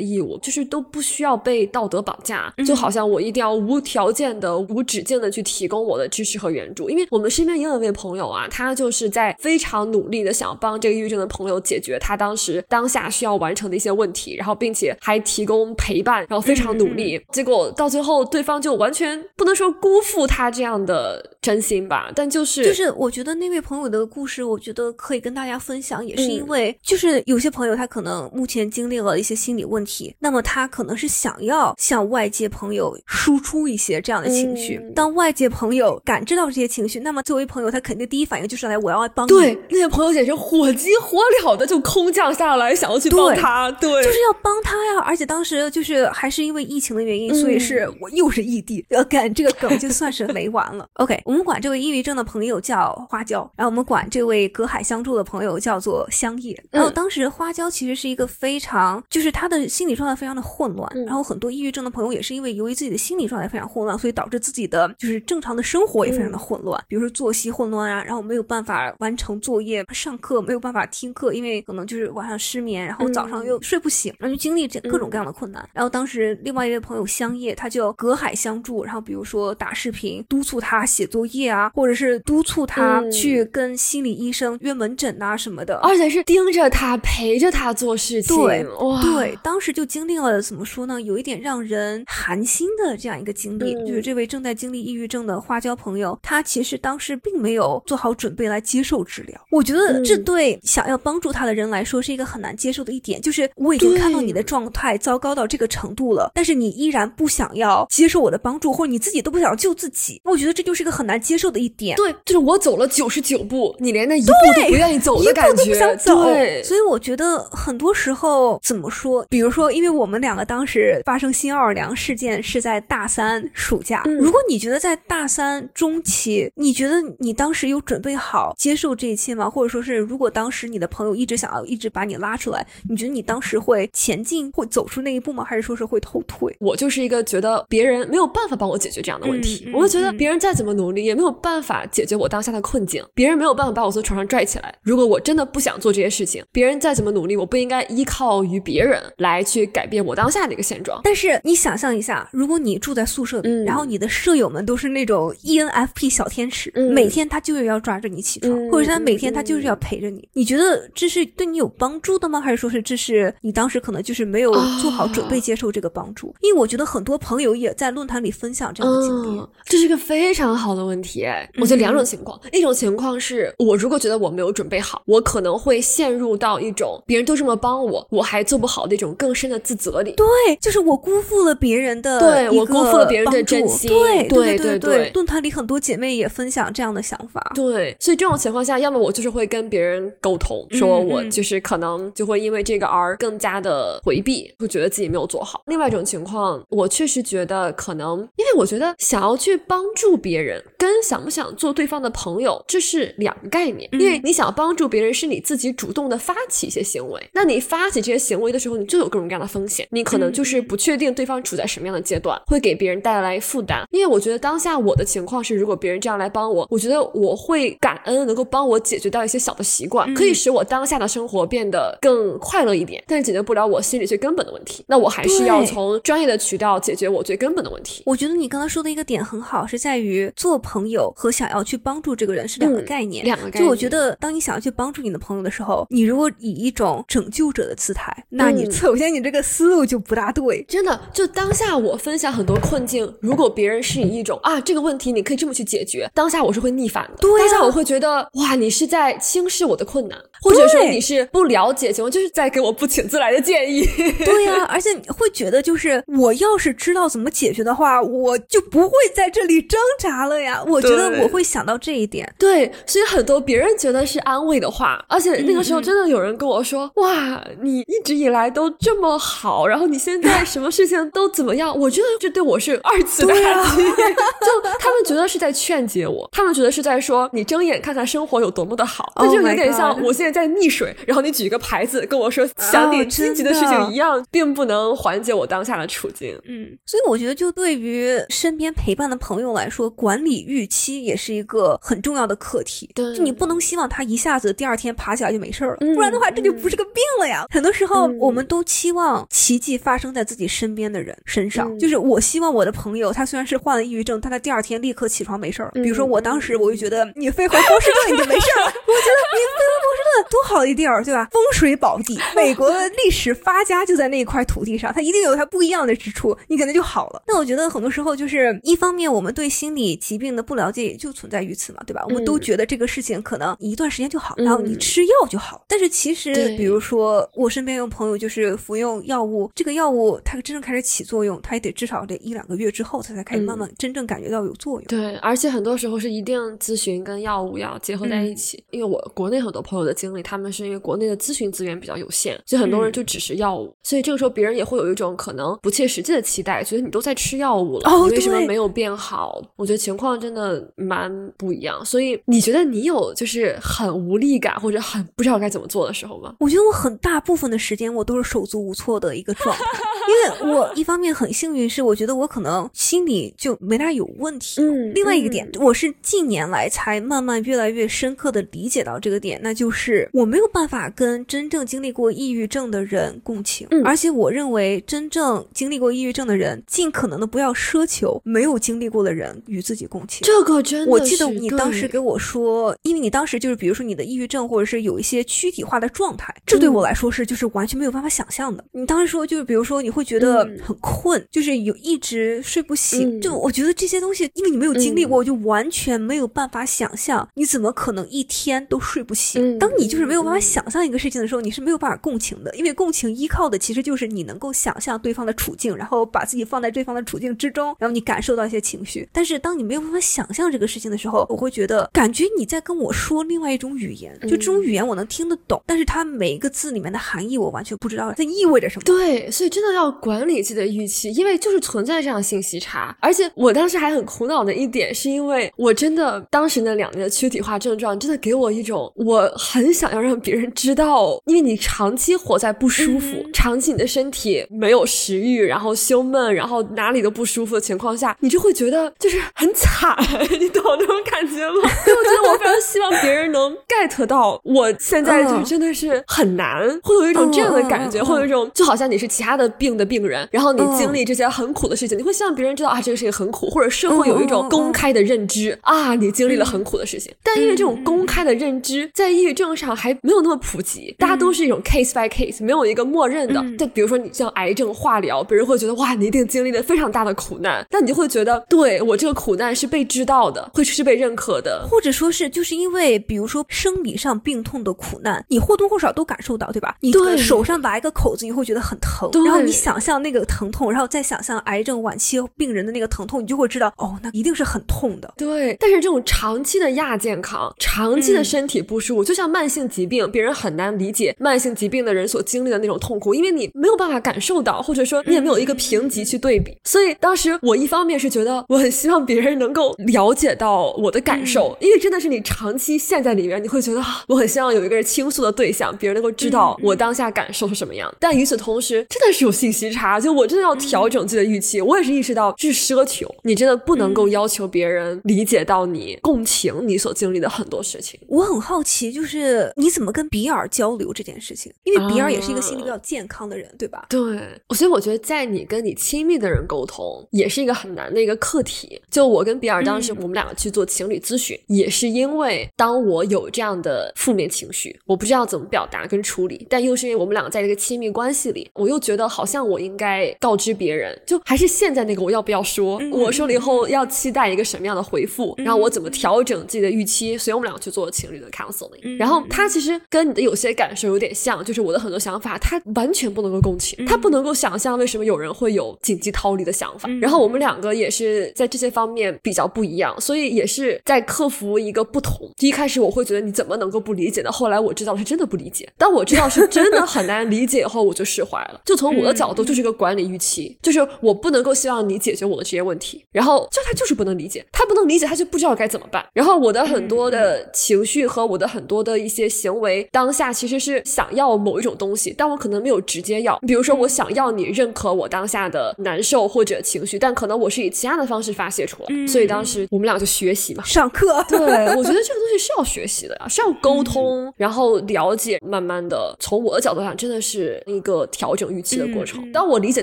义务，就是都不需要被道德绑架，就好像我一定要无条件的、无止境的去提供我的支持和援助。因为我们身边也有一位朋友啊，他就是在非常努力的想帮这个抑郁症的朋友解决他当时当下需要完成的一些问题，然后并且还提供陪伴，然后非常努力，结果到。到最后，对方就完全不能说辜负他这样的真心吧，但就是就是我觉得那位朋友的故事，我觉得可以跟大家分享，也是因嗯为就是有些朋友他可能目前经历了一些心理问题，那么他可能是想要向外界朋友输出一些这样的情绪。嗯当外界朋友感知到这些情绪，那么作为朋友，他肯定第一反应就是来我要帮你，对那些朋友简直火急火燎的就空降下来，想要去帮他，对，就是要帮他呀。而且当时就是还是因为疫情的原因，所以是我又是异地，要，干这个梗就算是 没完了。OK，我们管这位抑郁症的朋友叫花椒，然后我们管这位隔海相助的朋友叫做香叶。然后当时花椒其实是一个非常，就是他的心理状态非常的混乱，嗯。然后很多抑郁症的朋友也是因为由于自己的心理状态非常混乱，所以导致自己的就是正常的生活也非常的混乱，比如说作息混乱啊，然后没有办法完成作业，上课没有办法听课，因为可能就是晚上失眠，然后早上又睡不醒，然后就经历这各种各样的困难。然后当时另外一位朋友香叶，他就隔海相助，然后比如说打视频督促他写作业啊，或者是督促他嗯。去跟心理医生约门诊啊什么的。而且是盯着他陪着他做事情，对哇，对，当时就经历了怎么说呢，有一点让人寒心的这样一个经历，嗯就是这位正在经历抑郁症的花椒朋友，他其实当时并没有做好准备来接受治疗。我觉得这嗯。对想要帮助他的人来说是一个很难接受的一点，就是我已经看到你的状态糟糕到这个程度了，但是你依然不想要接受我的帮助，或者你自己都不想救自己，我觉得这就是一个很难接受的一点。对，就是我走了九十九步，你连那一步都不愿意走的感觉，想走。对，所以我觉得很多时候怎么说，比如说，因为我们两个当时发生新奥尔良事件是在大三暑假，嗯如果你觉得在大三中期，你觉得你当时有准备好接受这一切吗？或者说是，如果当时你的朋友一直想要一直把你拉出来，你觉得你当时会前进，会走出那一步吗？还是说是会后退？我就是一个觉得别人没有办法帮我解决这样的问题，嗯嗯我就觉得嗯别人再怎么努力也没有办法解决我当下的困境，别人没有办法把我从床上拽起来。如果我真的不想做这些事情，别人再怎么努力，我不应该依靠于别人来去改变我当下的一个现状。但是你想象一下，如果你住在宿舍里，嗯然后你的舍友们都是那种 E ENFP 小天使，嗯每天他就是要抓着你起床，嗯或者是他每天他就是要陪着你，你觉得这是对你有帮助的吗？还是说是这是你当时可能就是没有做好准备接受这个帮助？因为我觉得很多朋友也在论坛里分享这样的经历。嗯，这是一个非常好的问题。哎，我觉得两种情况，一种情况是我如果觉得我没有准备好，我可能会陷入到一种别人都这么帮我，我还做不好的一种更深的自责里。对，就是我辜负了别人的对我辜负了别人的真心对对对对对论坛里很多姐妹也分享这样的想法。对，所以这种情况下，要么我就是会跟别人沟通，说我就是可能就会因为这个而更加的回避，会觉得自己没有做好。另外一种情况，我确实觉得可能，因为我觉得想要去帮助别人，跟想不想做对方的朋友，这是两个概念。因为你想帮助别人，是你自己主动的发起一些行为，那你发起这些行为的时候，你就有各种各样的风险，你可能就是不确定对方处在什么样的阶段，会给别人带来负担。因为我觉得当下我的情况是，如果别人这样来帮我，我觉得我会感恩，能够帮我解决掉一些小的习惯，可以使我当下的生活变得更快乐一点。但是解决不了我心里最根本的问题，那我还是要从专业的渠道解决我最根本的问题。我觉得你刚刚说的一个点很好，是在于做朋友和想要去帮助这个人是两个嗯概念。两个概念就我觉得，当你想要去帮助你的朋友的时候，你如果以一种拯救者的姿态，那你嗯 首先你这个思路就不大对。真的，就当下我分享很多困境，如果别人是以一种啊这个问题你可以这么去解决，当下我是会逆反的。对啊当下我会觉得哇，你是在轻视我的困难，或者说你是不了解情况，就是在给我不请自来的建议。对呀、而且你会觉得，就是我要是知道怎么解决的话，我就不会在这里挣扎了呀。我觉得我会想到这一点。对，所以很多别人觉得是安慰的话，而且那个时候嗯真的有人跟我说：“哇，你一直以来都这么好，然后你现在什么事情都怎么样？” 我觉得这对我是二次打击。就他们觉得是在劝解我，他们觉得是在说你睁眼看看生活有多么的好，这 Oh 就有点像我现在在溺水，然后你举一个牌子跟我说想点积极的事情一样，并不能缓解我当下的处境。嗯，所以我觉得，就对于身边陪伴的朋友来说，管理预期也是一个很重要的课题。对就你不能希望他一下子第二天爬起来就没事儿了，嗯不然的话，这就不是个病了呀。很多时候，嗯我们都期望奇迹发生在自己身边的人身上。嗯就是我希望我的朋友，他虽然是患了抑郁症，但他第二天立刻起床没事儿了。比如说我当时，我就觉得你飞回波士顿你就没事儿了，我觉得你飞回波士顿多好的地儿，对吧？风水宝地，美国的历史发家就在那一块土地上，它一定有它不一样的之处，你可能就好了。那我觉得很多时候就是一方面，我们对心理疾病的不了解也就存在于此嘛，对吧？我们都觉得这个事情可能一段时间就好，然后你吃药就好。但是其实，比如说我身边有朋友就是服用药物，这个药物它真正开始起作用，它也得至少得一两个月之后，它才开始慢慢真正感觉到有作用。对，而且很多时候是一定咨询跟药物要结合在一起，因为我国内很多朋友的经历，他们是因为国内的咨询资源比较有限，所以很多人就只是药物，所以这个时候别人也会有一种可能不切实际的期待，觉得你都在吃药物了，你为什么没有变好？我觉得情况真那蛮不一样。所以你觉得你有就是很无力感或者很不知道该怎么做的时候吗？我觉得我很大部分的时间我都是手足无措的一个状态，因为我一方面很幸运，是我觉得我可能心里就没大有问题。嗯，另外一个点，我是近年来才慢慢越来越深刻的理解到这个点，那就是我没有办法跟真正经历过抑郁症的人共情，而且我认为真正经历过抑郁症的人，尽可能的不要奢求没有经历过的人与自己共情。这个真的，我记得你当时给我说，因为你当时就是比如说你的抑郁症，或者是有一些躯体化的状态，这对我来说是就是完全没有办法想象的。你当时说就是比如说你会觉得很困，就是有一直睡不醒，就我觉得这些东西，因为你没有经历过，我就完全没有办法想象你怎么可能一天都睡不醒。当你就是没有办法想象一个事情的时候，你是没有办法共情的，因为共情依靠的其实就是你能够想象对方的处境，然后把自己放在对方的处境之中，然后你感受到一些情绪。但是当你没有办法想象这个事情的时候，我会觉得感觉你在跟我说另外一种语言，就这种语言我能听得懂，但是它每一个字里面的含义我完全不知道它意味着什么。对，所以真的要管理自己的预期，因为就是存在这样信息差。而且我当时还很苦恼的一点，是因为我真的当时那两年的躯体化症状，真的给我一种我很想要让别人知道，因为你长期活在不舒服，长期你的身体没有食欲，然后胸闷，然后哪里都不舒服的情况下，你就会觉得就是很惨，你懂那种感觉吗？所以我觉得我非常希望别人能 get 到我现在就真的是很难，会有一种这样的感觉，会有一种就好像你是其他的病的病人，然后你经历这些很苦的事情，你会希望别人知道啊，这个事情很苦，或者社会有一种公开的认知啊，你经历了很苦的事情。但因为这种公开的认知在抑郁症上还没有那么普及，大家都是一种 case by case，没有一个默认的。就比如说你像癌症化疗，别人会觉得哇，你一定经历了非常大的苦难，但你就会觉得对我这个苦难是被知道的，会是被认可的，或者说是就是因为比如说生理上病痛的苦难，你或多或少都感受到，对吧？你手上拔一个口子，你会觉得很疼，然后你想象那个疼痛，然后再想象癌症晚期病人的那个疼痛，你就会知道哦，那一定是很痛的。对，但是这种长期的亚健康，长期的身体不舒服，就像慢性疾病，别人很难理解慢性疾病的人所经历的那种痛苦，因为你没有办法感受到，或者说你也没有一个评级去对比。所以当时我一方面是觉得我很希望别人能够了解到我的感受，因为真的是你长期陷在里面，你会觉得我很希望有一个人倾诉的对象，别人能够知道我当下感受是什么样。但与此同时，真的是有信息差，就我真的要调整自己的预期。我也是意识到这是奢求，你真的不能够要求别人理解到你、共情你所经历的很多事情。我很好奇，就是你怎么跟比尔交流这件事情？因为比尔也是一个心理比较健康的人，对吧？对，所以我觉得在你跟你亲密的人沟通，也是一个很难的一个课题。就我跟比尔当时，我们两个去做情侣咨询，也是因为当我有这样的负面情绪，我不知道怎么表达跟处理，但又是因为我们两个在这个亲密关系里，我又觉得好像我应该告知别人，就还是现在那个我要不要说？我说了以后要期待一个什么样的回复？然后我怎么调整自己的预期？所以我们两个去做情侣的 counseling。然后他其实跟你的有些感受有点像，就是我的很多想法，他完全不能够共情，他不能够想象为什么有人会有紧急逃离的想法。然后我们两个也是在这些方面比较不一样，所以也是在克服一个不同。一开始我会觉得你怎么能够不理解呢？后来我知道是真的不理解。当我知道是真的很难理解以后，我就释怀了。就从我的角度，就是一个管理预期，就是我不能够希望你解决我的这些问题，然后就他就是不能理解，他不能理解，他就不知道该怎么办。然后我的很多的情绪和我的很多的一些行为，当下其实是想要某一种东西，但我可能没有直接要。比如说，我想要你认可我当下的难受或者情绪，但可能我是以其他的方式发泄出来。所以当时我们俩就学习嘛，上课。对，我觉得这个东西西是要学习的呀，是要沟通，然后了解，慢慢的从我的角度上，真的是一个调整预期的过程。当我理解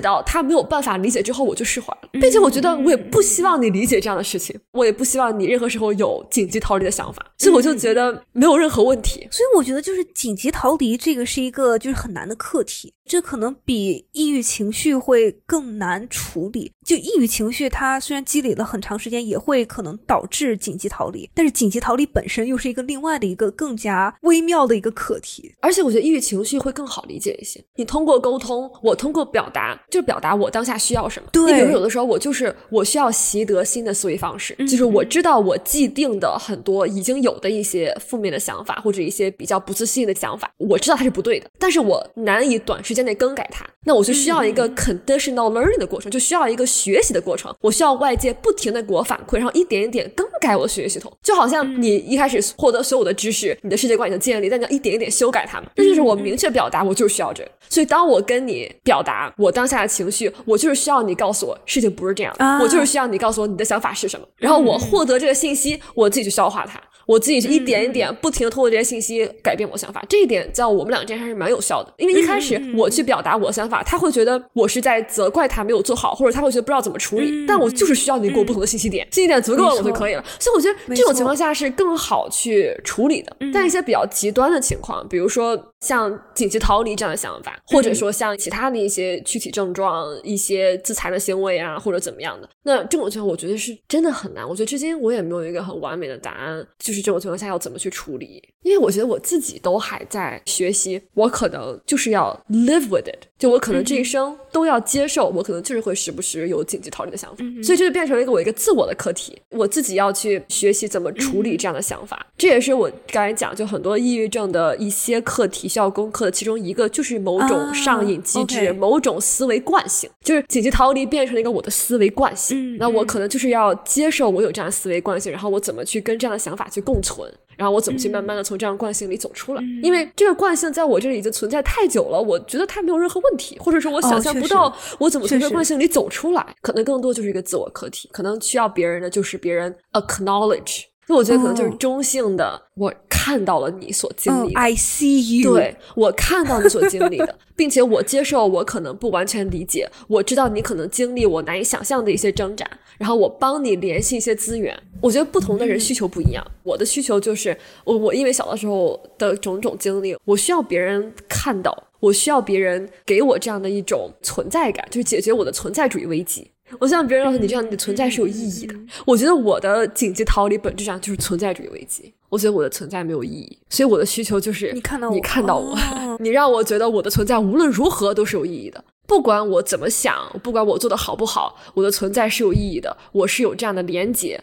到他没有办法理解之后，我就释怀了，并且我觉得我也不希望你理解这样的事情，我也不希望你任何时候有紧急逃离的想法，所以我就觉得没有任何问题。所以我觉得就是紧急逃离这个是一个就是很难的课题，这可能比抑郁情绪会更难处理。就抑郁情绪，它虽然积累了很长时间，也会可能导致紧急逃离，但是紧急逃离本身又是一个另外的一个更加微妙的一个课题。而且我觉得抑郁情绪会更好理解一些，你通过沟通，我通过表达，就表达我当下需要什么。对，你比如有的时候我就是我需要习得新的思维方式，就是我知道我既定的很多已经有的一些负面的想法或者一些比较不自信的想法，我知道它是不对的，但是我难以短时间内更改它，那我就需要一个 conditional learning 的过程，就需要一个学习的过程，我需要外界不停的给我反馈，然后一点一点更改我的学习系统，就好像你一开始获得所有的知识，你的世界观已经建立，但你要一点一点修改它嘛，这就是我明确表达，我就是需要这个。所以当我跟你表达我当下的情绪，我就是需要你告诉我事情不是这样的，我就是需要你告诉我你的想法是什么，然后我获得这个信息，我自己去消化它。我自己是一点一点不停的通过这些信息改变我想法，这一点在我们俩之间还是蛮有效的。因为一开始我去表达我的想法，他会觉得我是在责怪他没有做好，或者他会觉得不知道怎么处理。但我就是需要你给我不同的信息点，信息点足够了我就可以了。所以我觉得这种情况下是更好去处理的。但一些比较极端的情况，比如说像紧急逃离这样的想法，或者说像其他的一些躯体症状、一些自残的行为啊，或者怎么样的，那这种情况我觉得是真的很难。我觉得至今我也没有一个很完美的答案，就是这种情况下要怎么去处理。因为我觉得我自己都还在学习，我可能就是要 live with it，就我可能这一生都要接受，我可能就是会时不时有紧急逃离的想法，所以这就变成了一个我一个自我的课题，我自己要去学习怎么处理这样的想法。这也是我刚才讲，就很多抑郁症的一些课题需要攻克的其中一个，就是某种上瘾机制，某种思维惯性，就是紧急逃离变成了一个我的思维惯性。那我可能就是要接受我有这样的思维惯性，然后我怎么去跟这样的想法去共存。然后我怎么去慢慢的从这样惯性里走出来？因为这个惯性在我这里已经存在太久了，我觉得它没有任何问题，或者说我想象不到我怎么从这个惯性里走出来。可能更多就是一个自我课题，可能需要别人的就是别人 acknowledge。那我觉得可能就是中性的，我看到了你所经历，I see you，对我看到你所经历的，并且我接受我可能不完全理解，我知道你可能经历我难以想象的一些挣扎，然后我帮你联系一些资源。我觉得不同的人需求不一样，我的需求就是我我因为小的时候的种种经历，我需要别人看到，我需要别人给我这样的一种存在感，就是解决我的存在主义危机。我希望别人告诉你，这样你的存在是有意义的。我觉得我的紧急逃离本质上就是存在主义危机。我觉得我的存在没有意义，所以我的需求就是你看到我，你看到我，你让我觉得我的存在无论如何都是有意义的。不管我怎么想，不管我做的好不好，我的存在是有意义的。我是有这样的连接。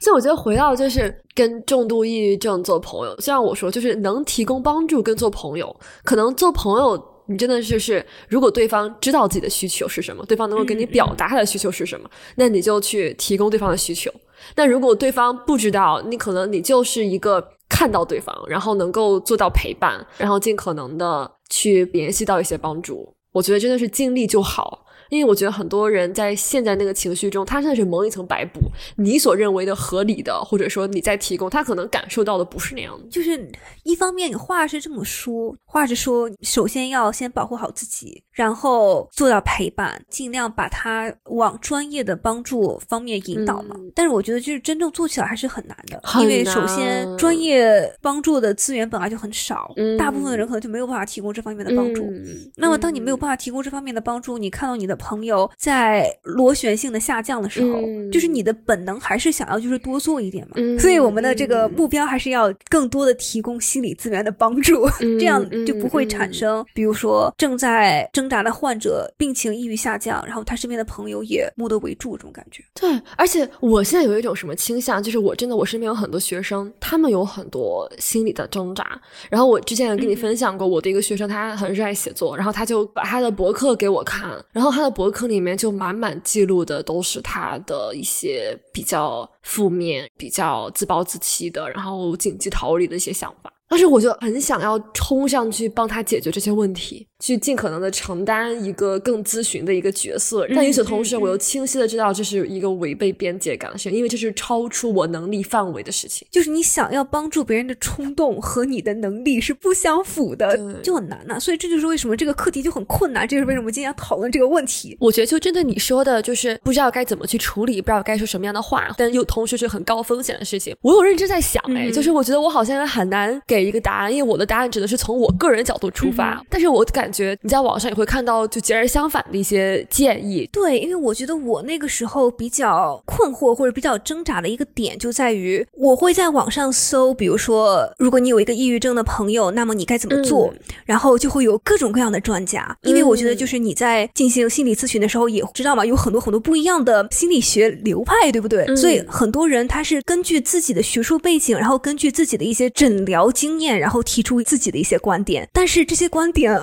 所以我觉得回到就是跟重度抑郁症做朋友，虽然我说就是能提供帮助跟做朋友，可能做朋友。你真的是是，如果对方知道自己的需求是什么，对方能够给你表达他的需求是什么，那你就去提供对方的需求。那如果对方不知道，你可能你就是一个看到对方，然后能够做到陪伴，然后尽可能的去联系到一些帮助。我觉得真的是尽力就好。因为我觉得很多人在现在那个情绪中，他真的是蒙一层白布。你所认为的合理的，或者说你在提供，他可能感受到的不是那样的。就是一方面，你话是这么说，话是说，首先要先保护好自己，然后做到陪伴，尽量把他往专业的帮助方面引导嘛。但是我觉得，就是真正做起来还是很难的，因为首先专业帮助的资源本来就很少，大部分的人可能就没有办法提供这方面的帮助。那么，当你没有办法提供这方面的帮助，你看到你的。朋友在螺旋性的下降的时候，就是你的本能还是想要就是多做一点嘛，所以我们的这个目标还是要更多的提供心理资源的帮助，这样就不会产生，比如说正在挣扎的患者病情抑郁下降，然后他身边的朋友也目得为助这种感觉。对，而且我现在有一种什么倾向，就是我真的我身边有很多学生，他们有很多心理的挣扎。然后我之前也跟你分享过，我的一个学生他很热爱写作，然后他就把他的博客给我看，然后他的。博客里面就满满记录的都是他的一些比较负面、比较自暴自弃的，然后紧急逃离的一些想法。但是我就很想要冲上去帮他解决这些问题，去尽可能的承担一个更咨询的一个角色。但与此同时，我又清晰的知道这是一个违背边界感的事情，因为这是超出我能力范围的事情。就是你想要帮助别人的冲动和你的能力是不相符的，就很难呐、所以这就是为什么这个课题就很困难，这就是为什么今天要讨论这个问题。我觉得就针对你说的，就是不知道该怎么去处理，不知道该说什么样的话，但又同时是很高风险的事情。我有认真在想，哎、嗯就是我觉得我好像很难给一个答案，因为我的答案只能是从我个人角度出发，但是我感觉你在网上也会看到就截然相反的一些建议。对，因为我觉得我那个时候比较困惑或者比较挣扎的一个点就在于，我会在网上搜，比如说，如果你有一个抑郁症的朋友，那么你该怎么做？然后就会有各种各样的专家，因为我觉得就是你在进行心理咨询的时候，也知道嘛，有很多很多不一样的心理学流派，对不对？所以很多人他是根据自己的学术背景，然后根据自己的一些诊疗经验，然后提出自己的一些观点，但是这些观点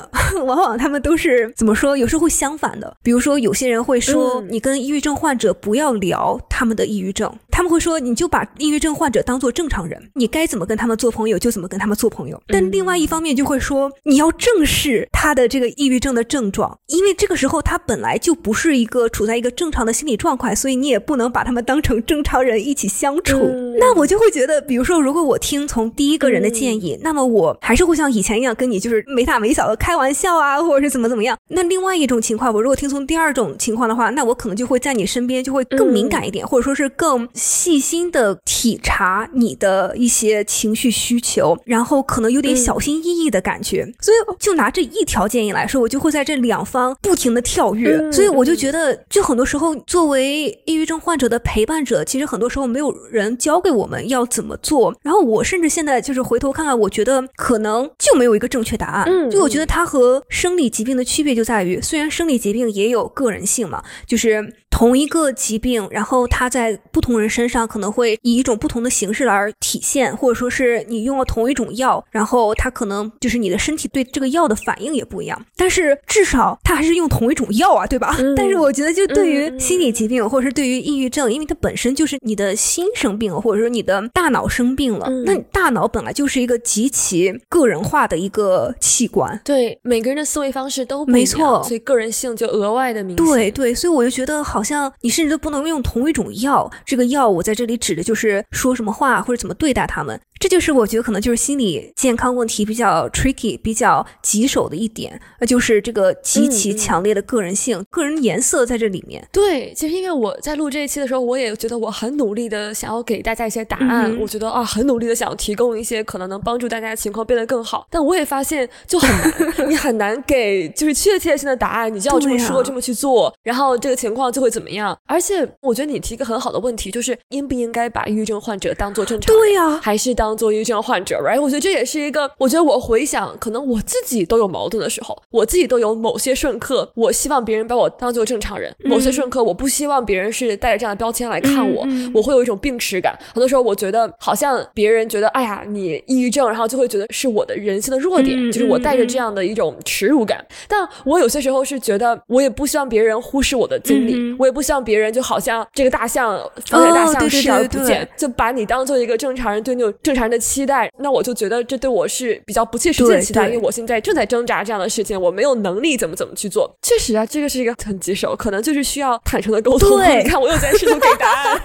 往往他们都是怎么说？有时候会相反的。比如说，有些人会说，嗯你跟抑郁症患者不要聊他们的抑郁症，他们会说，你就把抑郁症患者当做正常人，你该怎么跟他们做朋友就怎么跟他们做朋友。但另外一方面就会说，你要正视他的这个抑郁症的症状，因为这个时候他本来就不是一个处在一个正常的心理状态，所以你也不能把他们当成正常人一起相处。嗯那我就会觉得，比如说，如果我听从第一个人的建议，那么我还是会像以前一样跟你就是没大没小的开玩笑啊，或者是怎么怎么样。那另外一种情况，我如果听从第二种情况的话，那我可能就会在你身边就会更敏感一点，或者说是更细心的体察你的一些情绪需求，然后可能有点小心翼翼的感觉。所以就拿这一条建议来说，我就会在这两方不停的跳跃。嗯所以我就觉得，就很多时候作为抑郁症患者的陪伴者，其实很多时候没有人教给我们要怎么做。然后我甚至现在就是回头看看，我觉得可能就没有一个正确答案。嗯就我觉得他和生理疾病的区别就在于，虽然生理疾病也有个人性嘛，就是同一个疾病，然后它在不同人身上可能会以一种不同的形式来体现，或者说是你用了同一种药，然后它可能就是你的身体对这个药的反应也不一样，但是至少它还是用同一种药啊，对吧？嗯。但是我觉得就对于嗯心理疾病或者是对于抑郁症，因为它本身就是你的心生病了，或者说你的大脑生病了，嗯。那你大脑本来就是一个极其个人化的一个器官，对每个人的思维方式都不一样没错。所以个人性就额外的明显。对对，所以我就觉得好好像你甚至都不能用同一种药，这个药我在这里指的就是说什么话或者怎么对待他们，这就是我觉得可能就是心理健康问题比较 tricky、比较棘手的一点，那就是这个极其强烈的个人性、个人颜色在这里面。对，其实因为我在录这一期的时候，我也觉得我很努力的想要给大家一些答案，嗯我觉得啊，很努力的想要提供一些可能能帮助大家的情况变得更好。但我也发现就很难，你很难给就是确切性的答案，你就要这么说、这么去做，然后这个情况就会怎么样。而且我觉得你提一个很好的问题，就是应不应该把抑郁症患者当做正常人？对呀、还是当做抑郁症患者，right？我觉得这也是一个，我觉得我回想，可能我自己都有矛盾的时候，我自己都有某些瞬刻，我希望别人把我当做正常人，某些瞬刻我不希望别人是带着这样的标签来看我，我会有一种病耻感。很多时候我觉得好像别人觉得，哎呀，你抑郁症，然后就会觉得是我的人性的弱点，嗯就是我带着这样的一种耻辱感。但我有些时候是觉得，我也不希望别人忽视我的经历，嗯我也不希望别人就好像这个大象放在大象视而对对不见，就把你当做一个正常人对你有正常人的期待，那我就觉得这对我是比较不切实际的期待，因为我现在正在挣扎这样的事情，我没有能力怎么怎么去做。确实啊，这个是一个很棘手，可能就是需要坦诚的沟通。对 你看我又在试图给答案。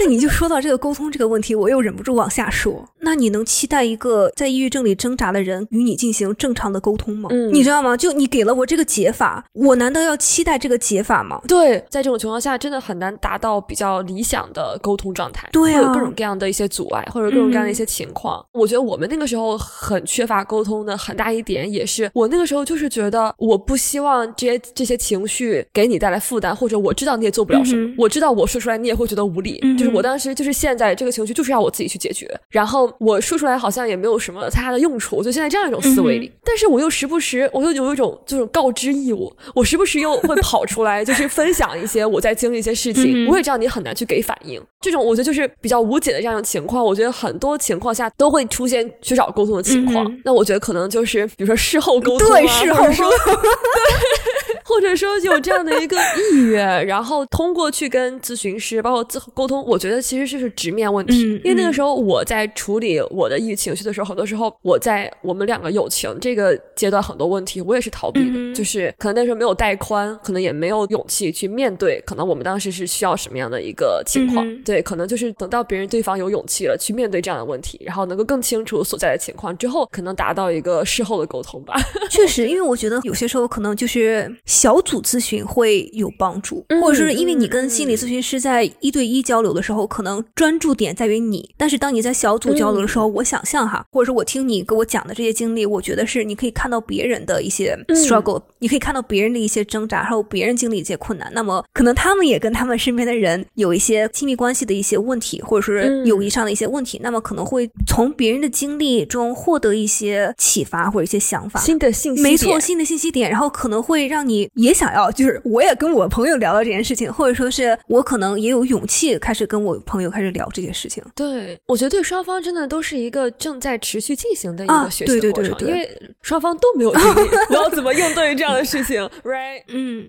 但你就说到这个沟通这个问题，我又忍不住往下说。那你能期待一个在抑郁症里挣扎的人与你进行正常的沟通吗？嗯你知道吗？就你给了我这个解法，我难道要期待这个解法吗？对，在这种情况下，真的很难达到比较理想的沟通状态，对啊会有各种各样的一些阻碍，或者各种各样的一些情况。我觉得我们那个时候很缺乏沟通的很大一点，也是我那个时候就是觉得，我不希望这些这些情绪给你带来负担，或者我知道你也做不了什么，嗯我知道我说出来你也会觉得无理，嗯就是我当时就是现在这个情绪就是要我自己去解决，然后我说出来好像也没有什么太大的用处，我就现在这样一种思维里，嗯但是我又时不时我又有一种这种告知义务，我时不时又会跑出来，就是分享一些我在经历一些事情，嗯我也知道你很难去给反应，这种我觉得就是比较无解的这样的情况，我觉得很多情况下都会出现缺少沟通的情况，嗯那我觉得可能就是比如说事后沟通、啊，对事后或者说 或者说有这样的一个意愿，然后通过去跟咨询师包括自沟通，我觉得其实就是直面问题。嗯因为那个时候我在处理我的抑郁情绪的时候，很多时候我在我们两个友情这个阶段很多问题，我也是逃避的，嗯就是可能那时候没有带宽，可能也没有勇气去面对，可能我们当时是需要什么样的一个情况。嗯对，可能就是等到别人对方有勇气了去面对这样的问题，然后能够更清楚所在的情况之后，可能达到一个事后的沟通吧。确实，因为我觉得有些时候可能就是小组咨询会有帮助，嗯或者是因为你跟心理咨询师在一对一交流的时候，可能专注点在于你，但是当你在小组交流的时候，我想象哈，或者是我听你给我讲的这些经历，我觉得是你可以看到别人的一些 struggle，、你可以看到别人的一些挣扎，还有别人经历一些困难，那么可能他们也跟他们身边的人有一些亲密关系的一些问题，或者是嗯友谊上的一些问题，那么可能会从别人的经历中获得一些启发或者一些想法。新的信息没错，新的信息点，然后可能会让你也想要，就是我也跟我朋友聊到这件事情，或者说是我可能也有勇气开始跟我朋友开始聊这件事情。对，我觉得对双方真的都是一个正在持续进行的一啊个学习的过程，对对对因为双方都没有经历，然后怎么应对这样的事情，right？嗯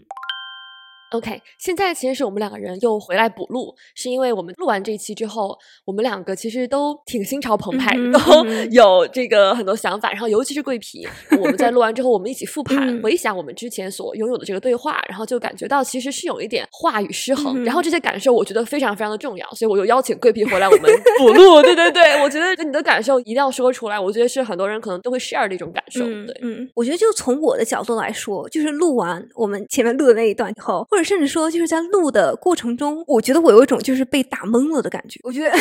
OK，现在其实是我们两个人又回来补录，是因为我们录完这一期之后，我们两个其实都挺心潮澎湃，嗯都有这个很多想法。然后尤其是桂皮，我们在录完之后，我们一起复盘、嗯回想我们之前所拥有的这个对话，然后就感觉到其实是有一点话语失衡。嗯然后这些感受，我觉得非常非常的重要，所以我就邀请桂皮回来我们 补录。对对对，我觉得你的感受一定要说出来，我觉得是很多人可能都会 share 的一种感受。对，嗯嗯，我觉得就从我的角度来说，就是录完我们前面录的那一段以后，或者甚至说就是在录的过程中，我觉得我有一种就是被打懵了的感觉。我觉得，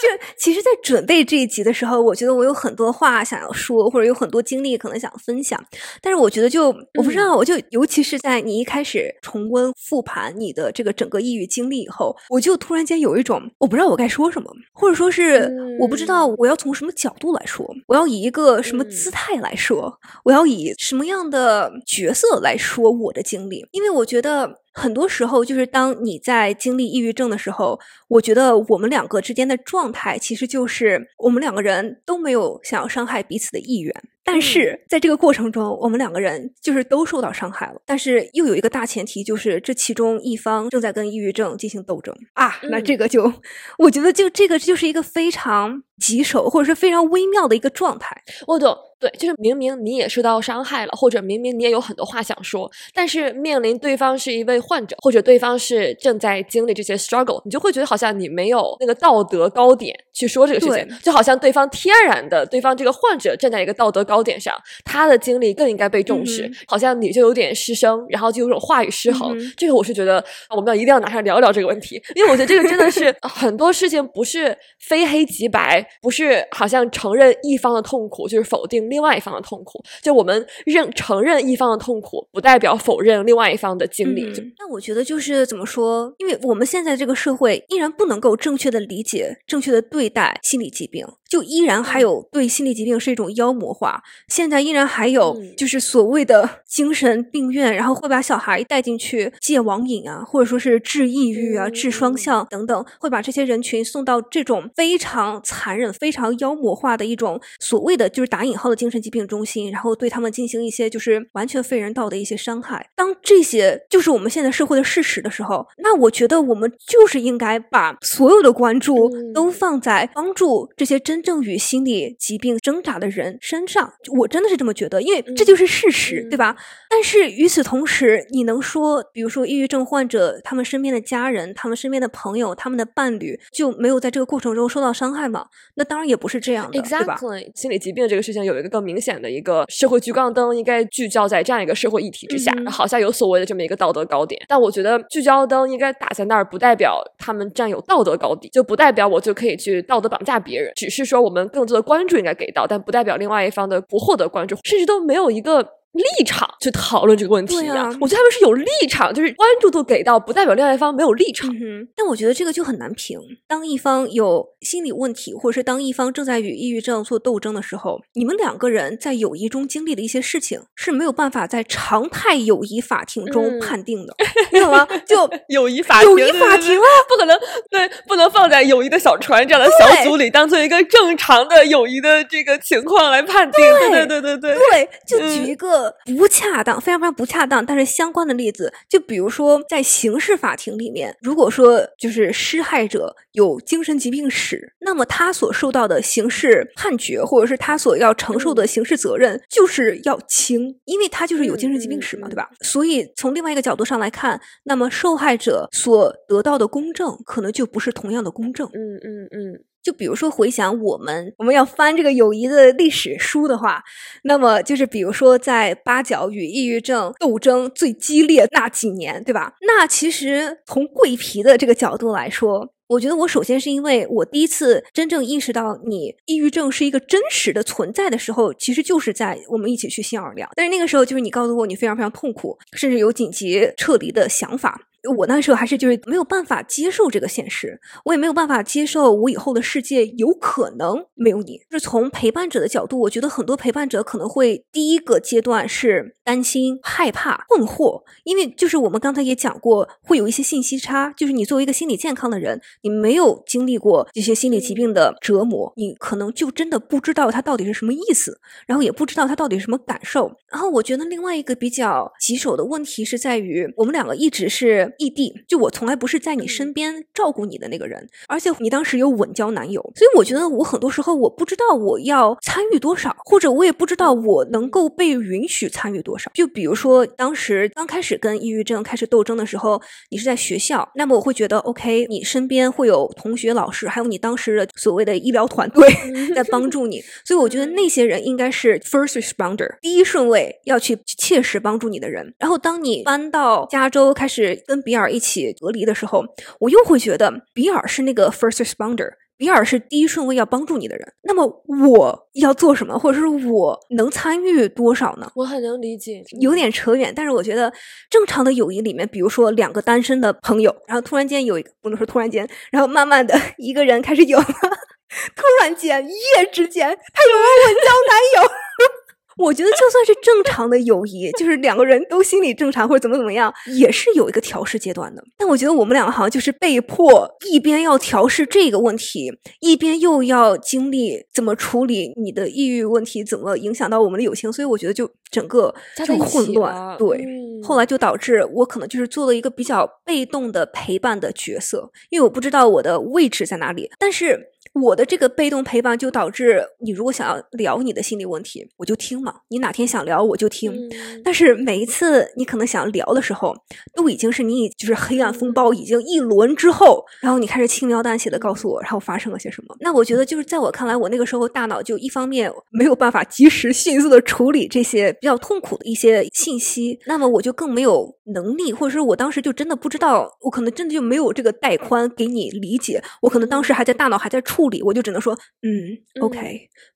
就其实，在准备这一集的时候，我觉得我有很多话想要说，或者有很多经历可能想分享，但是我觉得就我不知道，我就尤其是在你一开始重温复盘你的这个整个抑郁经历以后，我就突然间有一种我不知道我该说什么，或者说是我不知道我要从什么角度来说，我要以一个什么姿态来说，我要以什么样的角色来说我的经历，因为我觉得。很多时候，就是当你在经历抑郁症的时候，我觉得我们两个之间的状态，其实就是我们两个人都没有想要伤害彼此的意愿。但是在这个过程中，我们两个人就是都受到伤害了。但是又有一个大前提，就是这其中一方正在跟抑郁症进行斗争啊。那嗯这个就，我觉得就这个就是一个非常棘手或者是非常微妙的一个状态。我懂，对，就是明明你也受到伤害了，或者明明你也有很多话想说，但是面临对方是一位患者，或者对方是正在经历这些 struggle，你就会觉得好像你没有那个道德高点去说这个事情，就好像对方天然的，对方这个患者站在一个道德高点上，他的经历更应该被重视，嗯好像你就有点失声，然后就有种话语失衡。嗯这个我是觉得我们要一定要拿出来聊一聊这个问题，因为我觉得这个真的是 很多事情不是非黑即白，不是好像承认一方的痛苦就是否定另外一方的痛苦，就我们认承认一方的痛苦，不代表否认另外一方的经历。那我觉得就是怎么说？因为我们现在这个社会依然不能够正确的理解、正确的对待心理疾病，就依然还有对心理疾病是一种妖魔化。现在依然还有嗯就是所谓的 精神病院，然后会把小孩带进去戒网瘾啊，或者说是治抑郁啊、治双嗯向等等，会把这些人群送到这种非常残忍、非常妖魔化的一种所谓的就是打引号的精神疾病中心，然后对他们进行一些就是完全非人道的一些伤害。当这些就是我们现在社会的事实的时候，那我觉得我们就是应该把所有的关注嗯都放在帮助这些真正与心理疾病挣扎的人身上。我真的是这么觉得，因为这就是事实，嗯对吧？但是与此同时，你能说，比如说抑郁症患者他们身边的家人、他们身边的朋友、他们的伴侣就没有在这个过程中受到伤害吗？那当然也不是这样的，对吧？Exactly，心理疾病这个事情有一个更明显的一个社会聚光灯，应该聚焦在这样一个社会议题之下，嗯好像有所谓的这么一个道德高点。但我觉得聚焦灯应该打在那儿，不代表他们占有道德高地，就不代表我就可以去道德绑架别人，只是说我们更多的关注应该给到，但不代表另外一方的不获得关注，甚至都没有一个。立场去讨论这个问题我觉得他们是有立场，就是关注度给到，不代表另外一方没有立场。嗯，但我觉得这个就很难评。当一方有心理问题，或者是当一方正在与抑郁症做斗争的时候，你们两个人在友谊中经历的一些事情是没有办法在常态友谊法庭中嗯判定的，你懂吗？就 友谊法友庭，对对对谊法庭啊不可能，对，不能放在友谊的小船这样的小组里，当做一个正常的友谊的这个情况来判定。对对对对对，对，就嗯举一个个不恰当，非常非常不恰当，但是相关的例子，就比如说在刑事法庭里面，如果说就是施害者有精神疾病史，那么他所受到的刑事判决，或者是他所要承受的刑事责任，就是要轻，因为他就是有精神疾病史嘛，对吧？所以从另外一个角度上来看，那么受害者所得到的公正，可能就不是同样的公正。嗯嗯嗯。就比如说，回想我们我们要翻这个友谊的历史书的话，那么就是比如说，在八角与抑郁症斗争最激烈那几年，对吧？那其实从桂皮的这个角度来说，我觉得我首先是因为我第一次真正意识到你抑郁症是一个真实的存在的时候，其实就是在我们一起去新奥尔良。但是那个时候，就是你告诉我你非常非常痛苦，甚至有紧急撤离的想法。我那时候还是就是没有办法接受这个现实，我也没有办法接受我以后的世界有可能没有你。就是从陪伴者的角度，我觉得很多陪伴者可能会第一个阶段是担心、害怕、困惑，因为就是我们刚才也讲过，会有一些信息差。就是你作为一个心理健康的人，你没有经历过这些心理疾病的折磨，你可能就真的不知道它到底是什么意思，然后也不知道它到底是什么感受。然后我觉得另外一个比较棘手的问题是在于，我们两个一直是。异地，就我从来不是在你身边照顾你的那个人，而且你当时有稳交男友，所以我觉得我很多时候我不知道我要参与多少，或者我也不知道我能够被允许参与多少。就比如说当时刚开始跟抑郁症开始斗争的时候，你是在学校，那么我会觉得 OK，你身边会有同学、老师，还有你当时的所谓的医疗团队在帮助你，所以我觉得那些人应该是 first responder，第一顺位要去切实帮助你的人。然后当你搬到加州开始跟比尔一起隔离的时候，我又会觉得比尔是那个 first responder，比尔是第一顺位要帮助你的人。那么我要做什么，或者是我能参与多少呢？我很能理解，有点扯远。但是我觉得正常的友谊里面，比如说两个单身的朋友，然后突然间有一个，不能说突然间，然后慢慢的一个人开始有了，突然间一夜之间他有了稳交男友。我觉得就算是正常的友谊，就是两个人都心理正常或者怎么怎么样，也是有一个调试阶段的。但我觉得我们两个好像就是被迫一边要调试这个问题，一边又要经历怎么处理你的抑郁问题，怎么影响到我们的友情。所以我觉得就整个就混乱。对，后来就导致我可能就是做了一个比较被动的陪伴的角色，因为我不知道我的位置在哪里，但是。我的这个被动陪伴就导致你如果想要聊你的心理问题，我就听嘛。你哪天想聊我就听，但是每一次你可能想聊的时候，都已经是你就是黑暗风暴已经一轮之后，然后你开始轻描淡写的告诉我，然后发生了些什么。那我觉得就是在我看来，我那个时候大脑就一方面没有办法及时迅速的处理这些比较痛苦的一些信息，那么我就更没有能力，或者说我当时就真的不知道，我可能真的就没有这个带宽给你理解，我可能当时还在大脑还在处。处理我就只能说嗯，OK，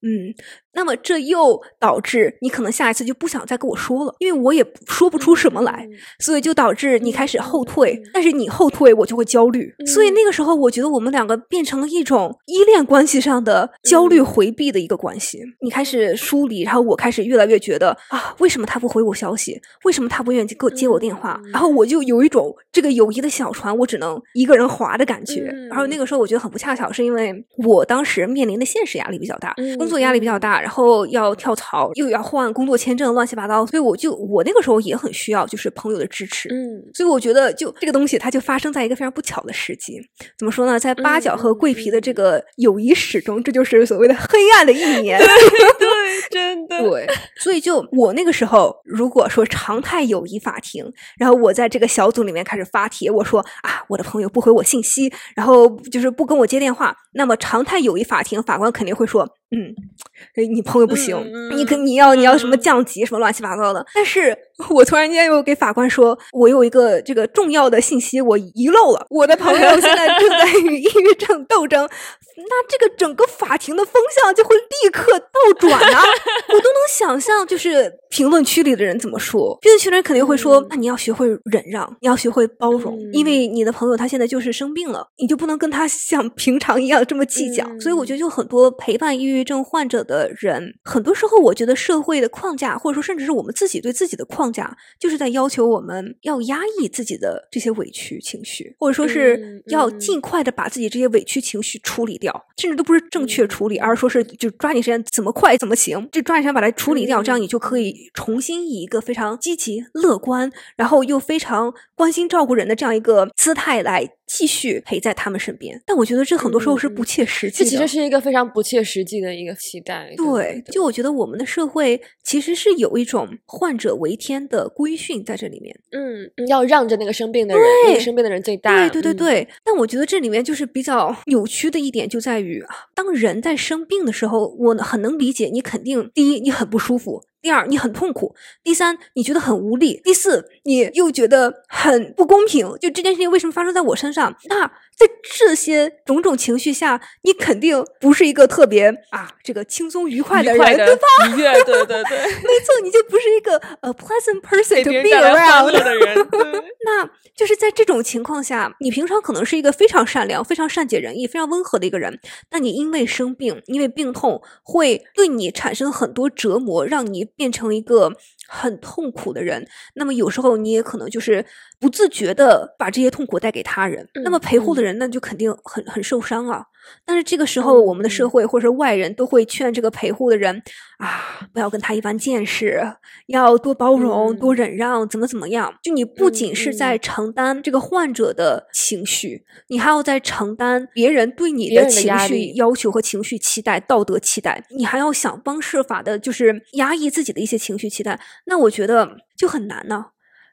嗯，那么这又导致你可能下一次就不想再跟我说了，因为我也说不出什么来，所以就导致你开始后退。但是你后退，我就会焦虑。所以那个时候，我觉得我们两个变成了一种依恋关系上的焦虑回避的一个关系。你开始疏离，然后我开始越来越觉得啊，为什么他不回我消息？为什么他不愿意给我接我电话？然后我就有一种这个友谊的小船，我只能一个人划的感觉。然后那个时候，我觉得很不恰巧，是因为。我当时面临的现实压力比较大，工作压力比较大，然后要跳槽，又要换工作签证，乱七八糟，所以我就我那个时候也很需要就是朋友的支持，嗯，所以我觉得就这个东西它就发生在一个非常不巧的时机。怎么说呢？在八角和桂皮的这个友谊史中，这就是所谓的黑暗的一年，对，真的对。所以就我那个时候，如果说常态友谊法庭，然后我在这个小组里面开始发帖，我说啊，我的朋友不回我信息，然后就是不跟我接电话，那么。常态友谊法庭，法官肯定会说：“嗯，你朋友不行，你跟你要你要什么降级什么乱七八糟的。”但是我突然间又给法官说：“我有一个这个重要的信息，我遗漏了。我的朋友现在正在与 抑郁症斗争。”那这个整个法庭的风向就会立刻倒转啊！我都能想象，就是评论区里的人怎么说。评论区的人肯定会说：“那你要学会忍让，你要学会包容，因为你的朋友他现在就是生病了，你就不能跟他像平常一样这么计较。”所以我觉得，就很多陪伴抑郁郁症患者的人，很多时候我觉得社会的框架，或者说甚至是我们自己对自己的框架，就是在要求我们要压抑自己的这些委屈情绪，或者说是要尽快的把自己这些委屈情绪处理掉，甚至都不是正确处理，而是说是就抓紧时间怎么快怎么行，就抓紧时间把它处理掉，这样你就可以重新以一个非常积极乐观，然后又非常关心照顾人的这样一个姿态来。继续陪在他们身边，但我觉得这很多时候是不切实际的。这其实是一个非常不切实际的一个期待。对，就我觉得我们的社会其实是有一种患者为天的规训在这里面。嗯，要让着那个生病的人，那个生病的人最大。对对对对。但我觉得这里面就是比较扭曲的一点，就在于当人在生病的时候，我很能理解你，肯定第一你很不舒服。第二，你很痛苦；第三，你觉得很无力；第四，你又觉得很不公平。就这件事情为什么发生在我身上？那。在这些种种情绪下，你肯定不是一个特别啊，这个轻松愉快的人，对吧？对对对，没错，你就不是一个呃 pleasant person to be around 的人。那就是在这种情况下，你平常可能是一个非常善良、非常善解人意、非常温和的一个人，那你因为生病，因为病痛，会对你产生很多折磨，让你变成一个。很痛苦的人，那么有时候你也可能就是不自觉的把这些痛苦带给他人。那么陪护的人那就肯定很很受伤啊。但是这个时候，我们的社会或者外人都会劝这个陪护的人啊，不要跟他一般见识，要多包容、多忍让，怎么怎么样。就你不仅是在承担这个患者的情绪，你还要在承担别人对你的情绪要求和情绪期待、道德期待，你还要想方设法的，就是压抑自己的一些情绪期待。那我觉得就很难呢，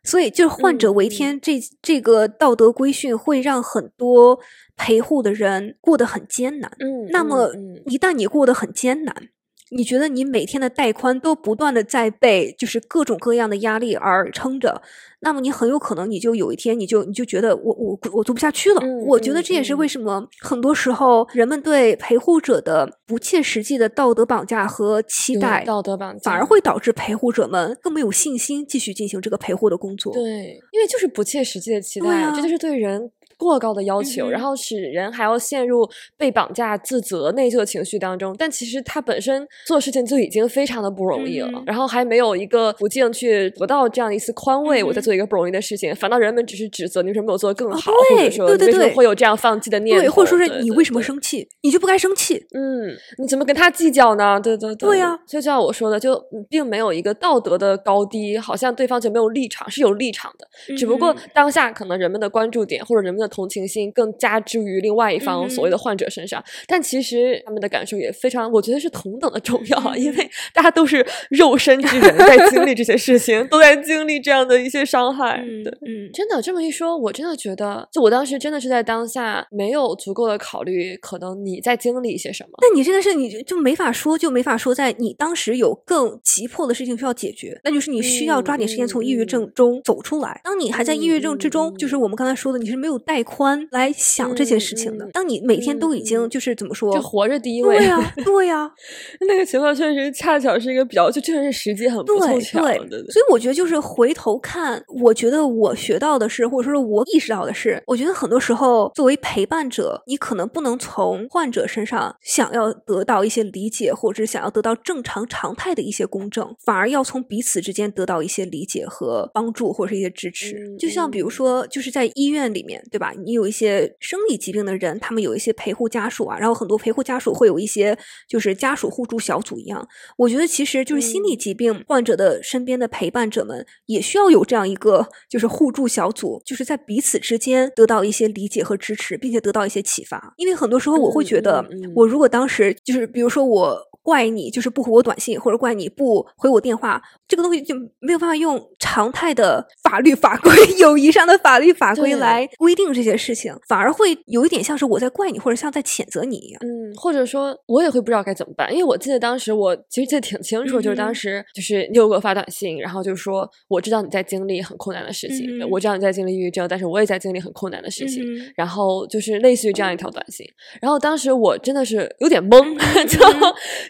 所以就是患者为天这这个道德规训会让很多陪护的人过得很艰难。嗯，那么一旦你过得很艰难，你觉得你每天的带宽都不断的在被就是各种各样的压力而撑着。那么你很有可能，你就有一天，你就你就觉得我我我做不下去了。我觉得这也是为什么很多时候人们对陪护者的不切实际的道德绑架和期待，道德绑架反而会导致陪护者们更没有信心继续进行这个陪护的工作。对，因为就是不切实际的期待，这就是对人。过高的要求，然后使人还要陷入被绑架、自责、内疚的情绪当中。但其实他本身做事情就已经非常的不容易了，然后还没有一个途径去得到这样一丝宽慰。我在做一个不容易的事情，反倒人们只是指责你为什么没有做得更好，或者说为什么会有这样放弃的念头，对或者说是你为什么生气，你就不该生气。嗯，你怎么跟他计较呢？对对对呀。所以就像我说的，就并没有一个道德的高低，好像对方就没有立场，是有立场的。只不过当下可能人们的关注点或者人们的同情心更。加之于另外一方所谓的患者身上，但其实他们的感受也非常，我觉得是同等的重要，因为大家都是肉身之人，在经历这些事情，都在经历这样的一些伤害。对，嗯，真的这么一说，我真的觉得，就我当时真的是在当下没有足够的考虑，可能你在经历一些什么。那你这个事，你就没法说，就没法说，在你当时有更急迫的事情需要解决，那就是你需要抓紧时间从抑郁症中走出来。当你还在抑郁症之中，就是我们刚才说的，你是没有带宽来。想这些事情的，当你每天都已经就是怎么说，就活着第一位，对呀，对呀，那个情况确实恰巧是一个比较，就确实是时机很不凑巧的。所以我觉得就是回头看，我觉得我学到的是，或者说我意识到的是，我觉得很多时候作为陪伴者，你可能不能从患者身上想要得到一些理解，或者是想要得到正常常态的一些公正，反而要从彼此之间得到一些理解和帮助，或者是一些支持。就像比如说，就是在医院里面，对吧？你有一些。生理疾病的人，他们有一些陪护家属啊，然后很多陪护家属会有一些就是家属互助小组一样。我觉得其实就是心理疾病患者的身边的陪伴者们也需要有这样一个就是互助小组，就是在彼此之间得到一些理解和支持，并且得到一些启发。因为很多时候我会觉得，我如果当时就是比如说我。怪你就是不回我短信，或者怪你不回我电话，这个东西就没有办法用常态的法律法规、友谊上的法律法规来规定这些事情，反而会有一点像是我在怪你，或者像在谴责你一样。嗯，或者说我也会不知道该怎么办，因为我记得当时我其实记得挺清楚，就是当时就是你有给我发短信，然后就说我知道你在经历很困难的事情，我知道你在经历抑郁症，但是我也在经历很困难的事情，然后就是类似于这样一条短信，然后当时我真的是有点懵，就。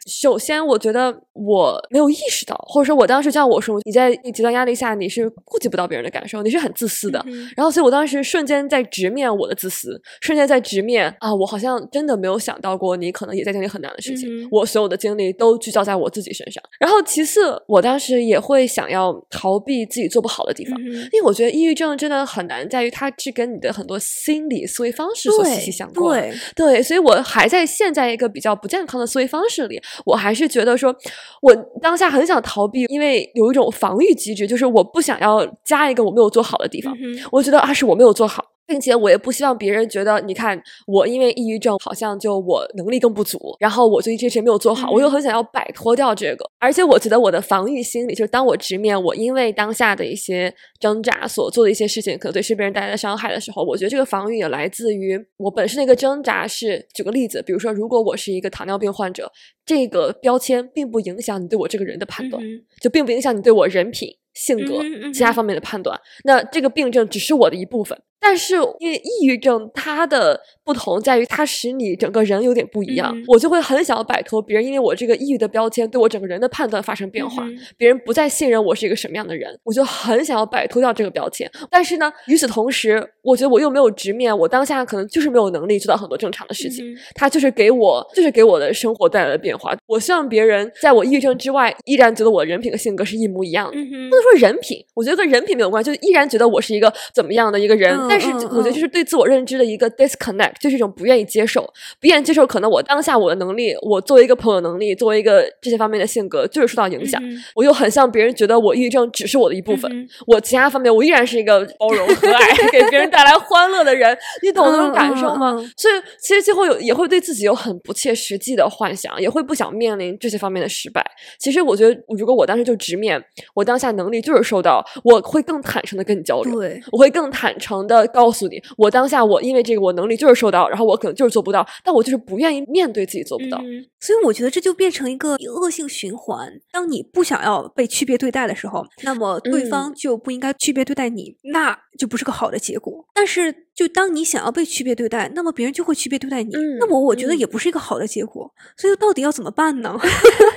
首先，我觉得我没有意识到，或者说我当时像我说，你在极端压力下，你是顾及不到别人的感受，你是很自私的。嗯然后，所以我当时瞬间在直面我的自私，瞬间在直面啊，我好像真的没有想到过你可能也在经历很难的事情。嗯我所有的精力都聚焦在我自己身上。然后，其次，我当时也会想要逃避自己做不好的地方。嗯因为我觉得抑郁症真的很难，在于它是跟你的很多心理思维方式所息息相关。对，对，所以我还在陷在一个比较不健康的思维方式里。我还是觉得说，我当下很想逃避，因为有一种防御机制，就是我不想要加一个我没有做好的地方。嗯我觉得啊，是我没有做好。并且我也不希望别人觉得，你看我因为抑郁症，好像就我能力更不足，然后我对这些没有做好，我又嗯很想要摆脱掉这个。而且我觉得我的防御心理，就是当我直面我因为当下的一些挣扎所做的一些事情，可能对身边人带来的伤害的时候，我觉得这个防御也来自于我本身的一个挣扎是。举个例子，比如说，如果我是一个糖尿病患者，这个标签并不影响你对我这个人的判断，嗯就并不影响你对我人品、性格、其他方面的判断。那这个病症只是我的一部分。但是因为抑郁症，它的不同在于它使你整个人有点不一样，嗯我就会很想要摆脱别人因为我这个抑郁的标签对我整个人的判断发生变化，嗯别人不再信任我是一个什么样的人，我就很想要摆脱掉这个标签。但是呢，与此同时，我觉得我又没有直面，我当下可能就是没有能力做到很多正常的事情。嗯它就是给我，就是给我的生活带来了变化。我希望别人在我抑郁症之外，依然觉得我人品和性格是一模一样的。嗯不能说人品，我觉得跟人品没有关系，就依然觉得我是一个怎么样的一个人。嗯但是嗯我觉得就是对自我认知的一个 disconnect，就是一种不愿意接受，不愿意接受可能我当下我的能力，我作为一个朋友能力，作为一个这些方面的性格，就是受到影响。嗯我又很像别人觉得我抑郁症只是我的一部分，嗯我其他方面我依然是一个包容和蔼，给别人带来欢乐的人。你懂那种感受吗？所以其实最后有也会对自己有很不切实际的幻想，也会不想面临这些方面的失败。其实我觉得，如果我当时就直面我当下能力就是受到，我会更坦诚的跟你交流。对，我会更坦诚的告诉你，我当下我因为这个我能力就是受到，然后我可能就是做不到，但我就是不愿意面对自己做不到。嗯所以我觉得这就变成一个恶性循环。当你不想要被区别对待的时候，那么对嗯方就不应该区别对待你，那就不是个好的结果。但是，就当你想要被区别对待，那么别人就会区别对待你，嗯那么我觉得嗯也不是一个好的结果。所以，到底要怎么办呢？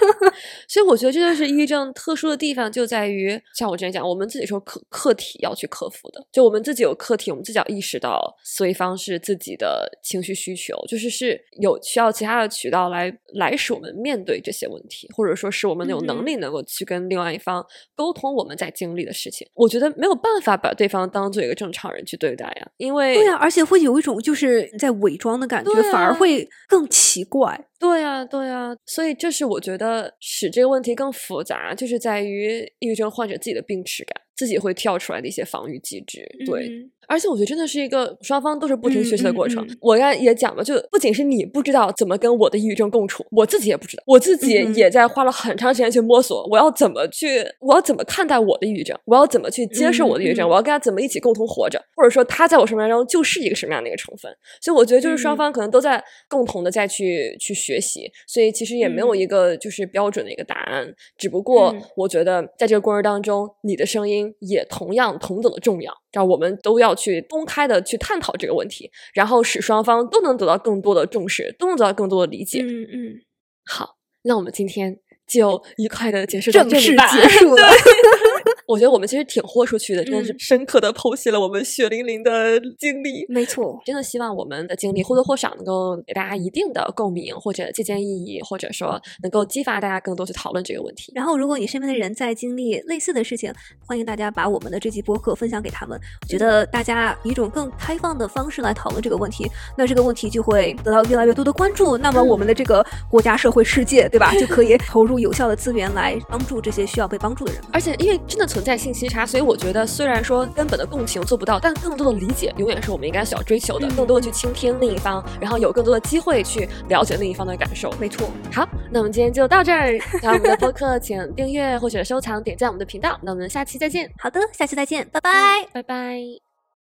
所以我觉得这就是抑郁症特殊的地方，就在于像我之前讲，我们自己是有课课题要去克服的，就我们自己有课题，我们自己要意识到思维方式、自己的情绪需求，就是是有需要其他的渠道来来使我们面对这些问题，或者说是我们有能力能够去跟另外一方沟通我们在经历的事情。我觉得没有办法把对方当做一个正常人去对待呀，因为对呀、而且会有一种就是在伪装的感觉，对反而啊会更奇怪。对呀，对呀，所以这是我觉得使这个问题更复杂，就是在于抑郁症患者自己的病耻感，自己会跳出来的一些防御机制。对，嗯而且我觉得真的是一个双方都是不停嗯学习的嗯过程。嗯我刚才也讲了，就不仅是你不知道怎么跟我的抑郁症共处，我自己也不知道，我自己也在花了很长时间去摸索，我要怎么去，我要怎么看待我的抑郁症，我要怎么去接受我的抑郁症，我要跟他怎么一起共同活着，或者说他在我生命当中就是一个什么样的一个成分。所以我觉得就是双嗯方可能都在共同的再去去学习，所以其实也没有嗯一个就是标准的一个答案，只不过嗯我觉得在这个过程当中，你的声音也同样同等的重要。让我们都要去公开的去探讨这个问题，然后使双方都能得到更多的重视，都能得到更多的理解。嗯嗯，好，那我们今天就愉快的结束到正式这里吧。结束了。我觉得我们其实挺豁出去的，真的是嗯深刻的剖析了我们血淋淋的经历。没错，真的希望我们的经历或多或少能够给大家一定的共鸣，或者借鉴意义，或者说能够激发大家更多去讨论这个问题。然后，如果你身边的人在经历类似的事情，欢迎大家把我们的这期播客分享给他们。我觉得大家以一种更开放的方式来讨论这个问题，那这个问题就会得到越来越多的关注。那么，我们的这个国家、社会、世界，对吧，就可以投入有效的资源来帮助这些需要被帮助的人。而且，因为真的存在信息差，所以我觉得虽然说根本的共情做不到，但更多的理解永远是我们应该需要追求的。嗯更多的去倾听另一方，然后有更多的机会去了解另一方的感受。没错，好，那我们今天就到这儿。喜欢我们的播客，请订阅或者收藏、点赞我们的频道。那我们下期再见，好的，下期再见，拜拜。拜拜。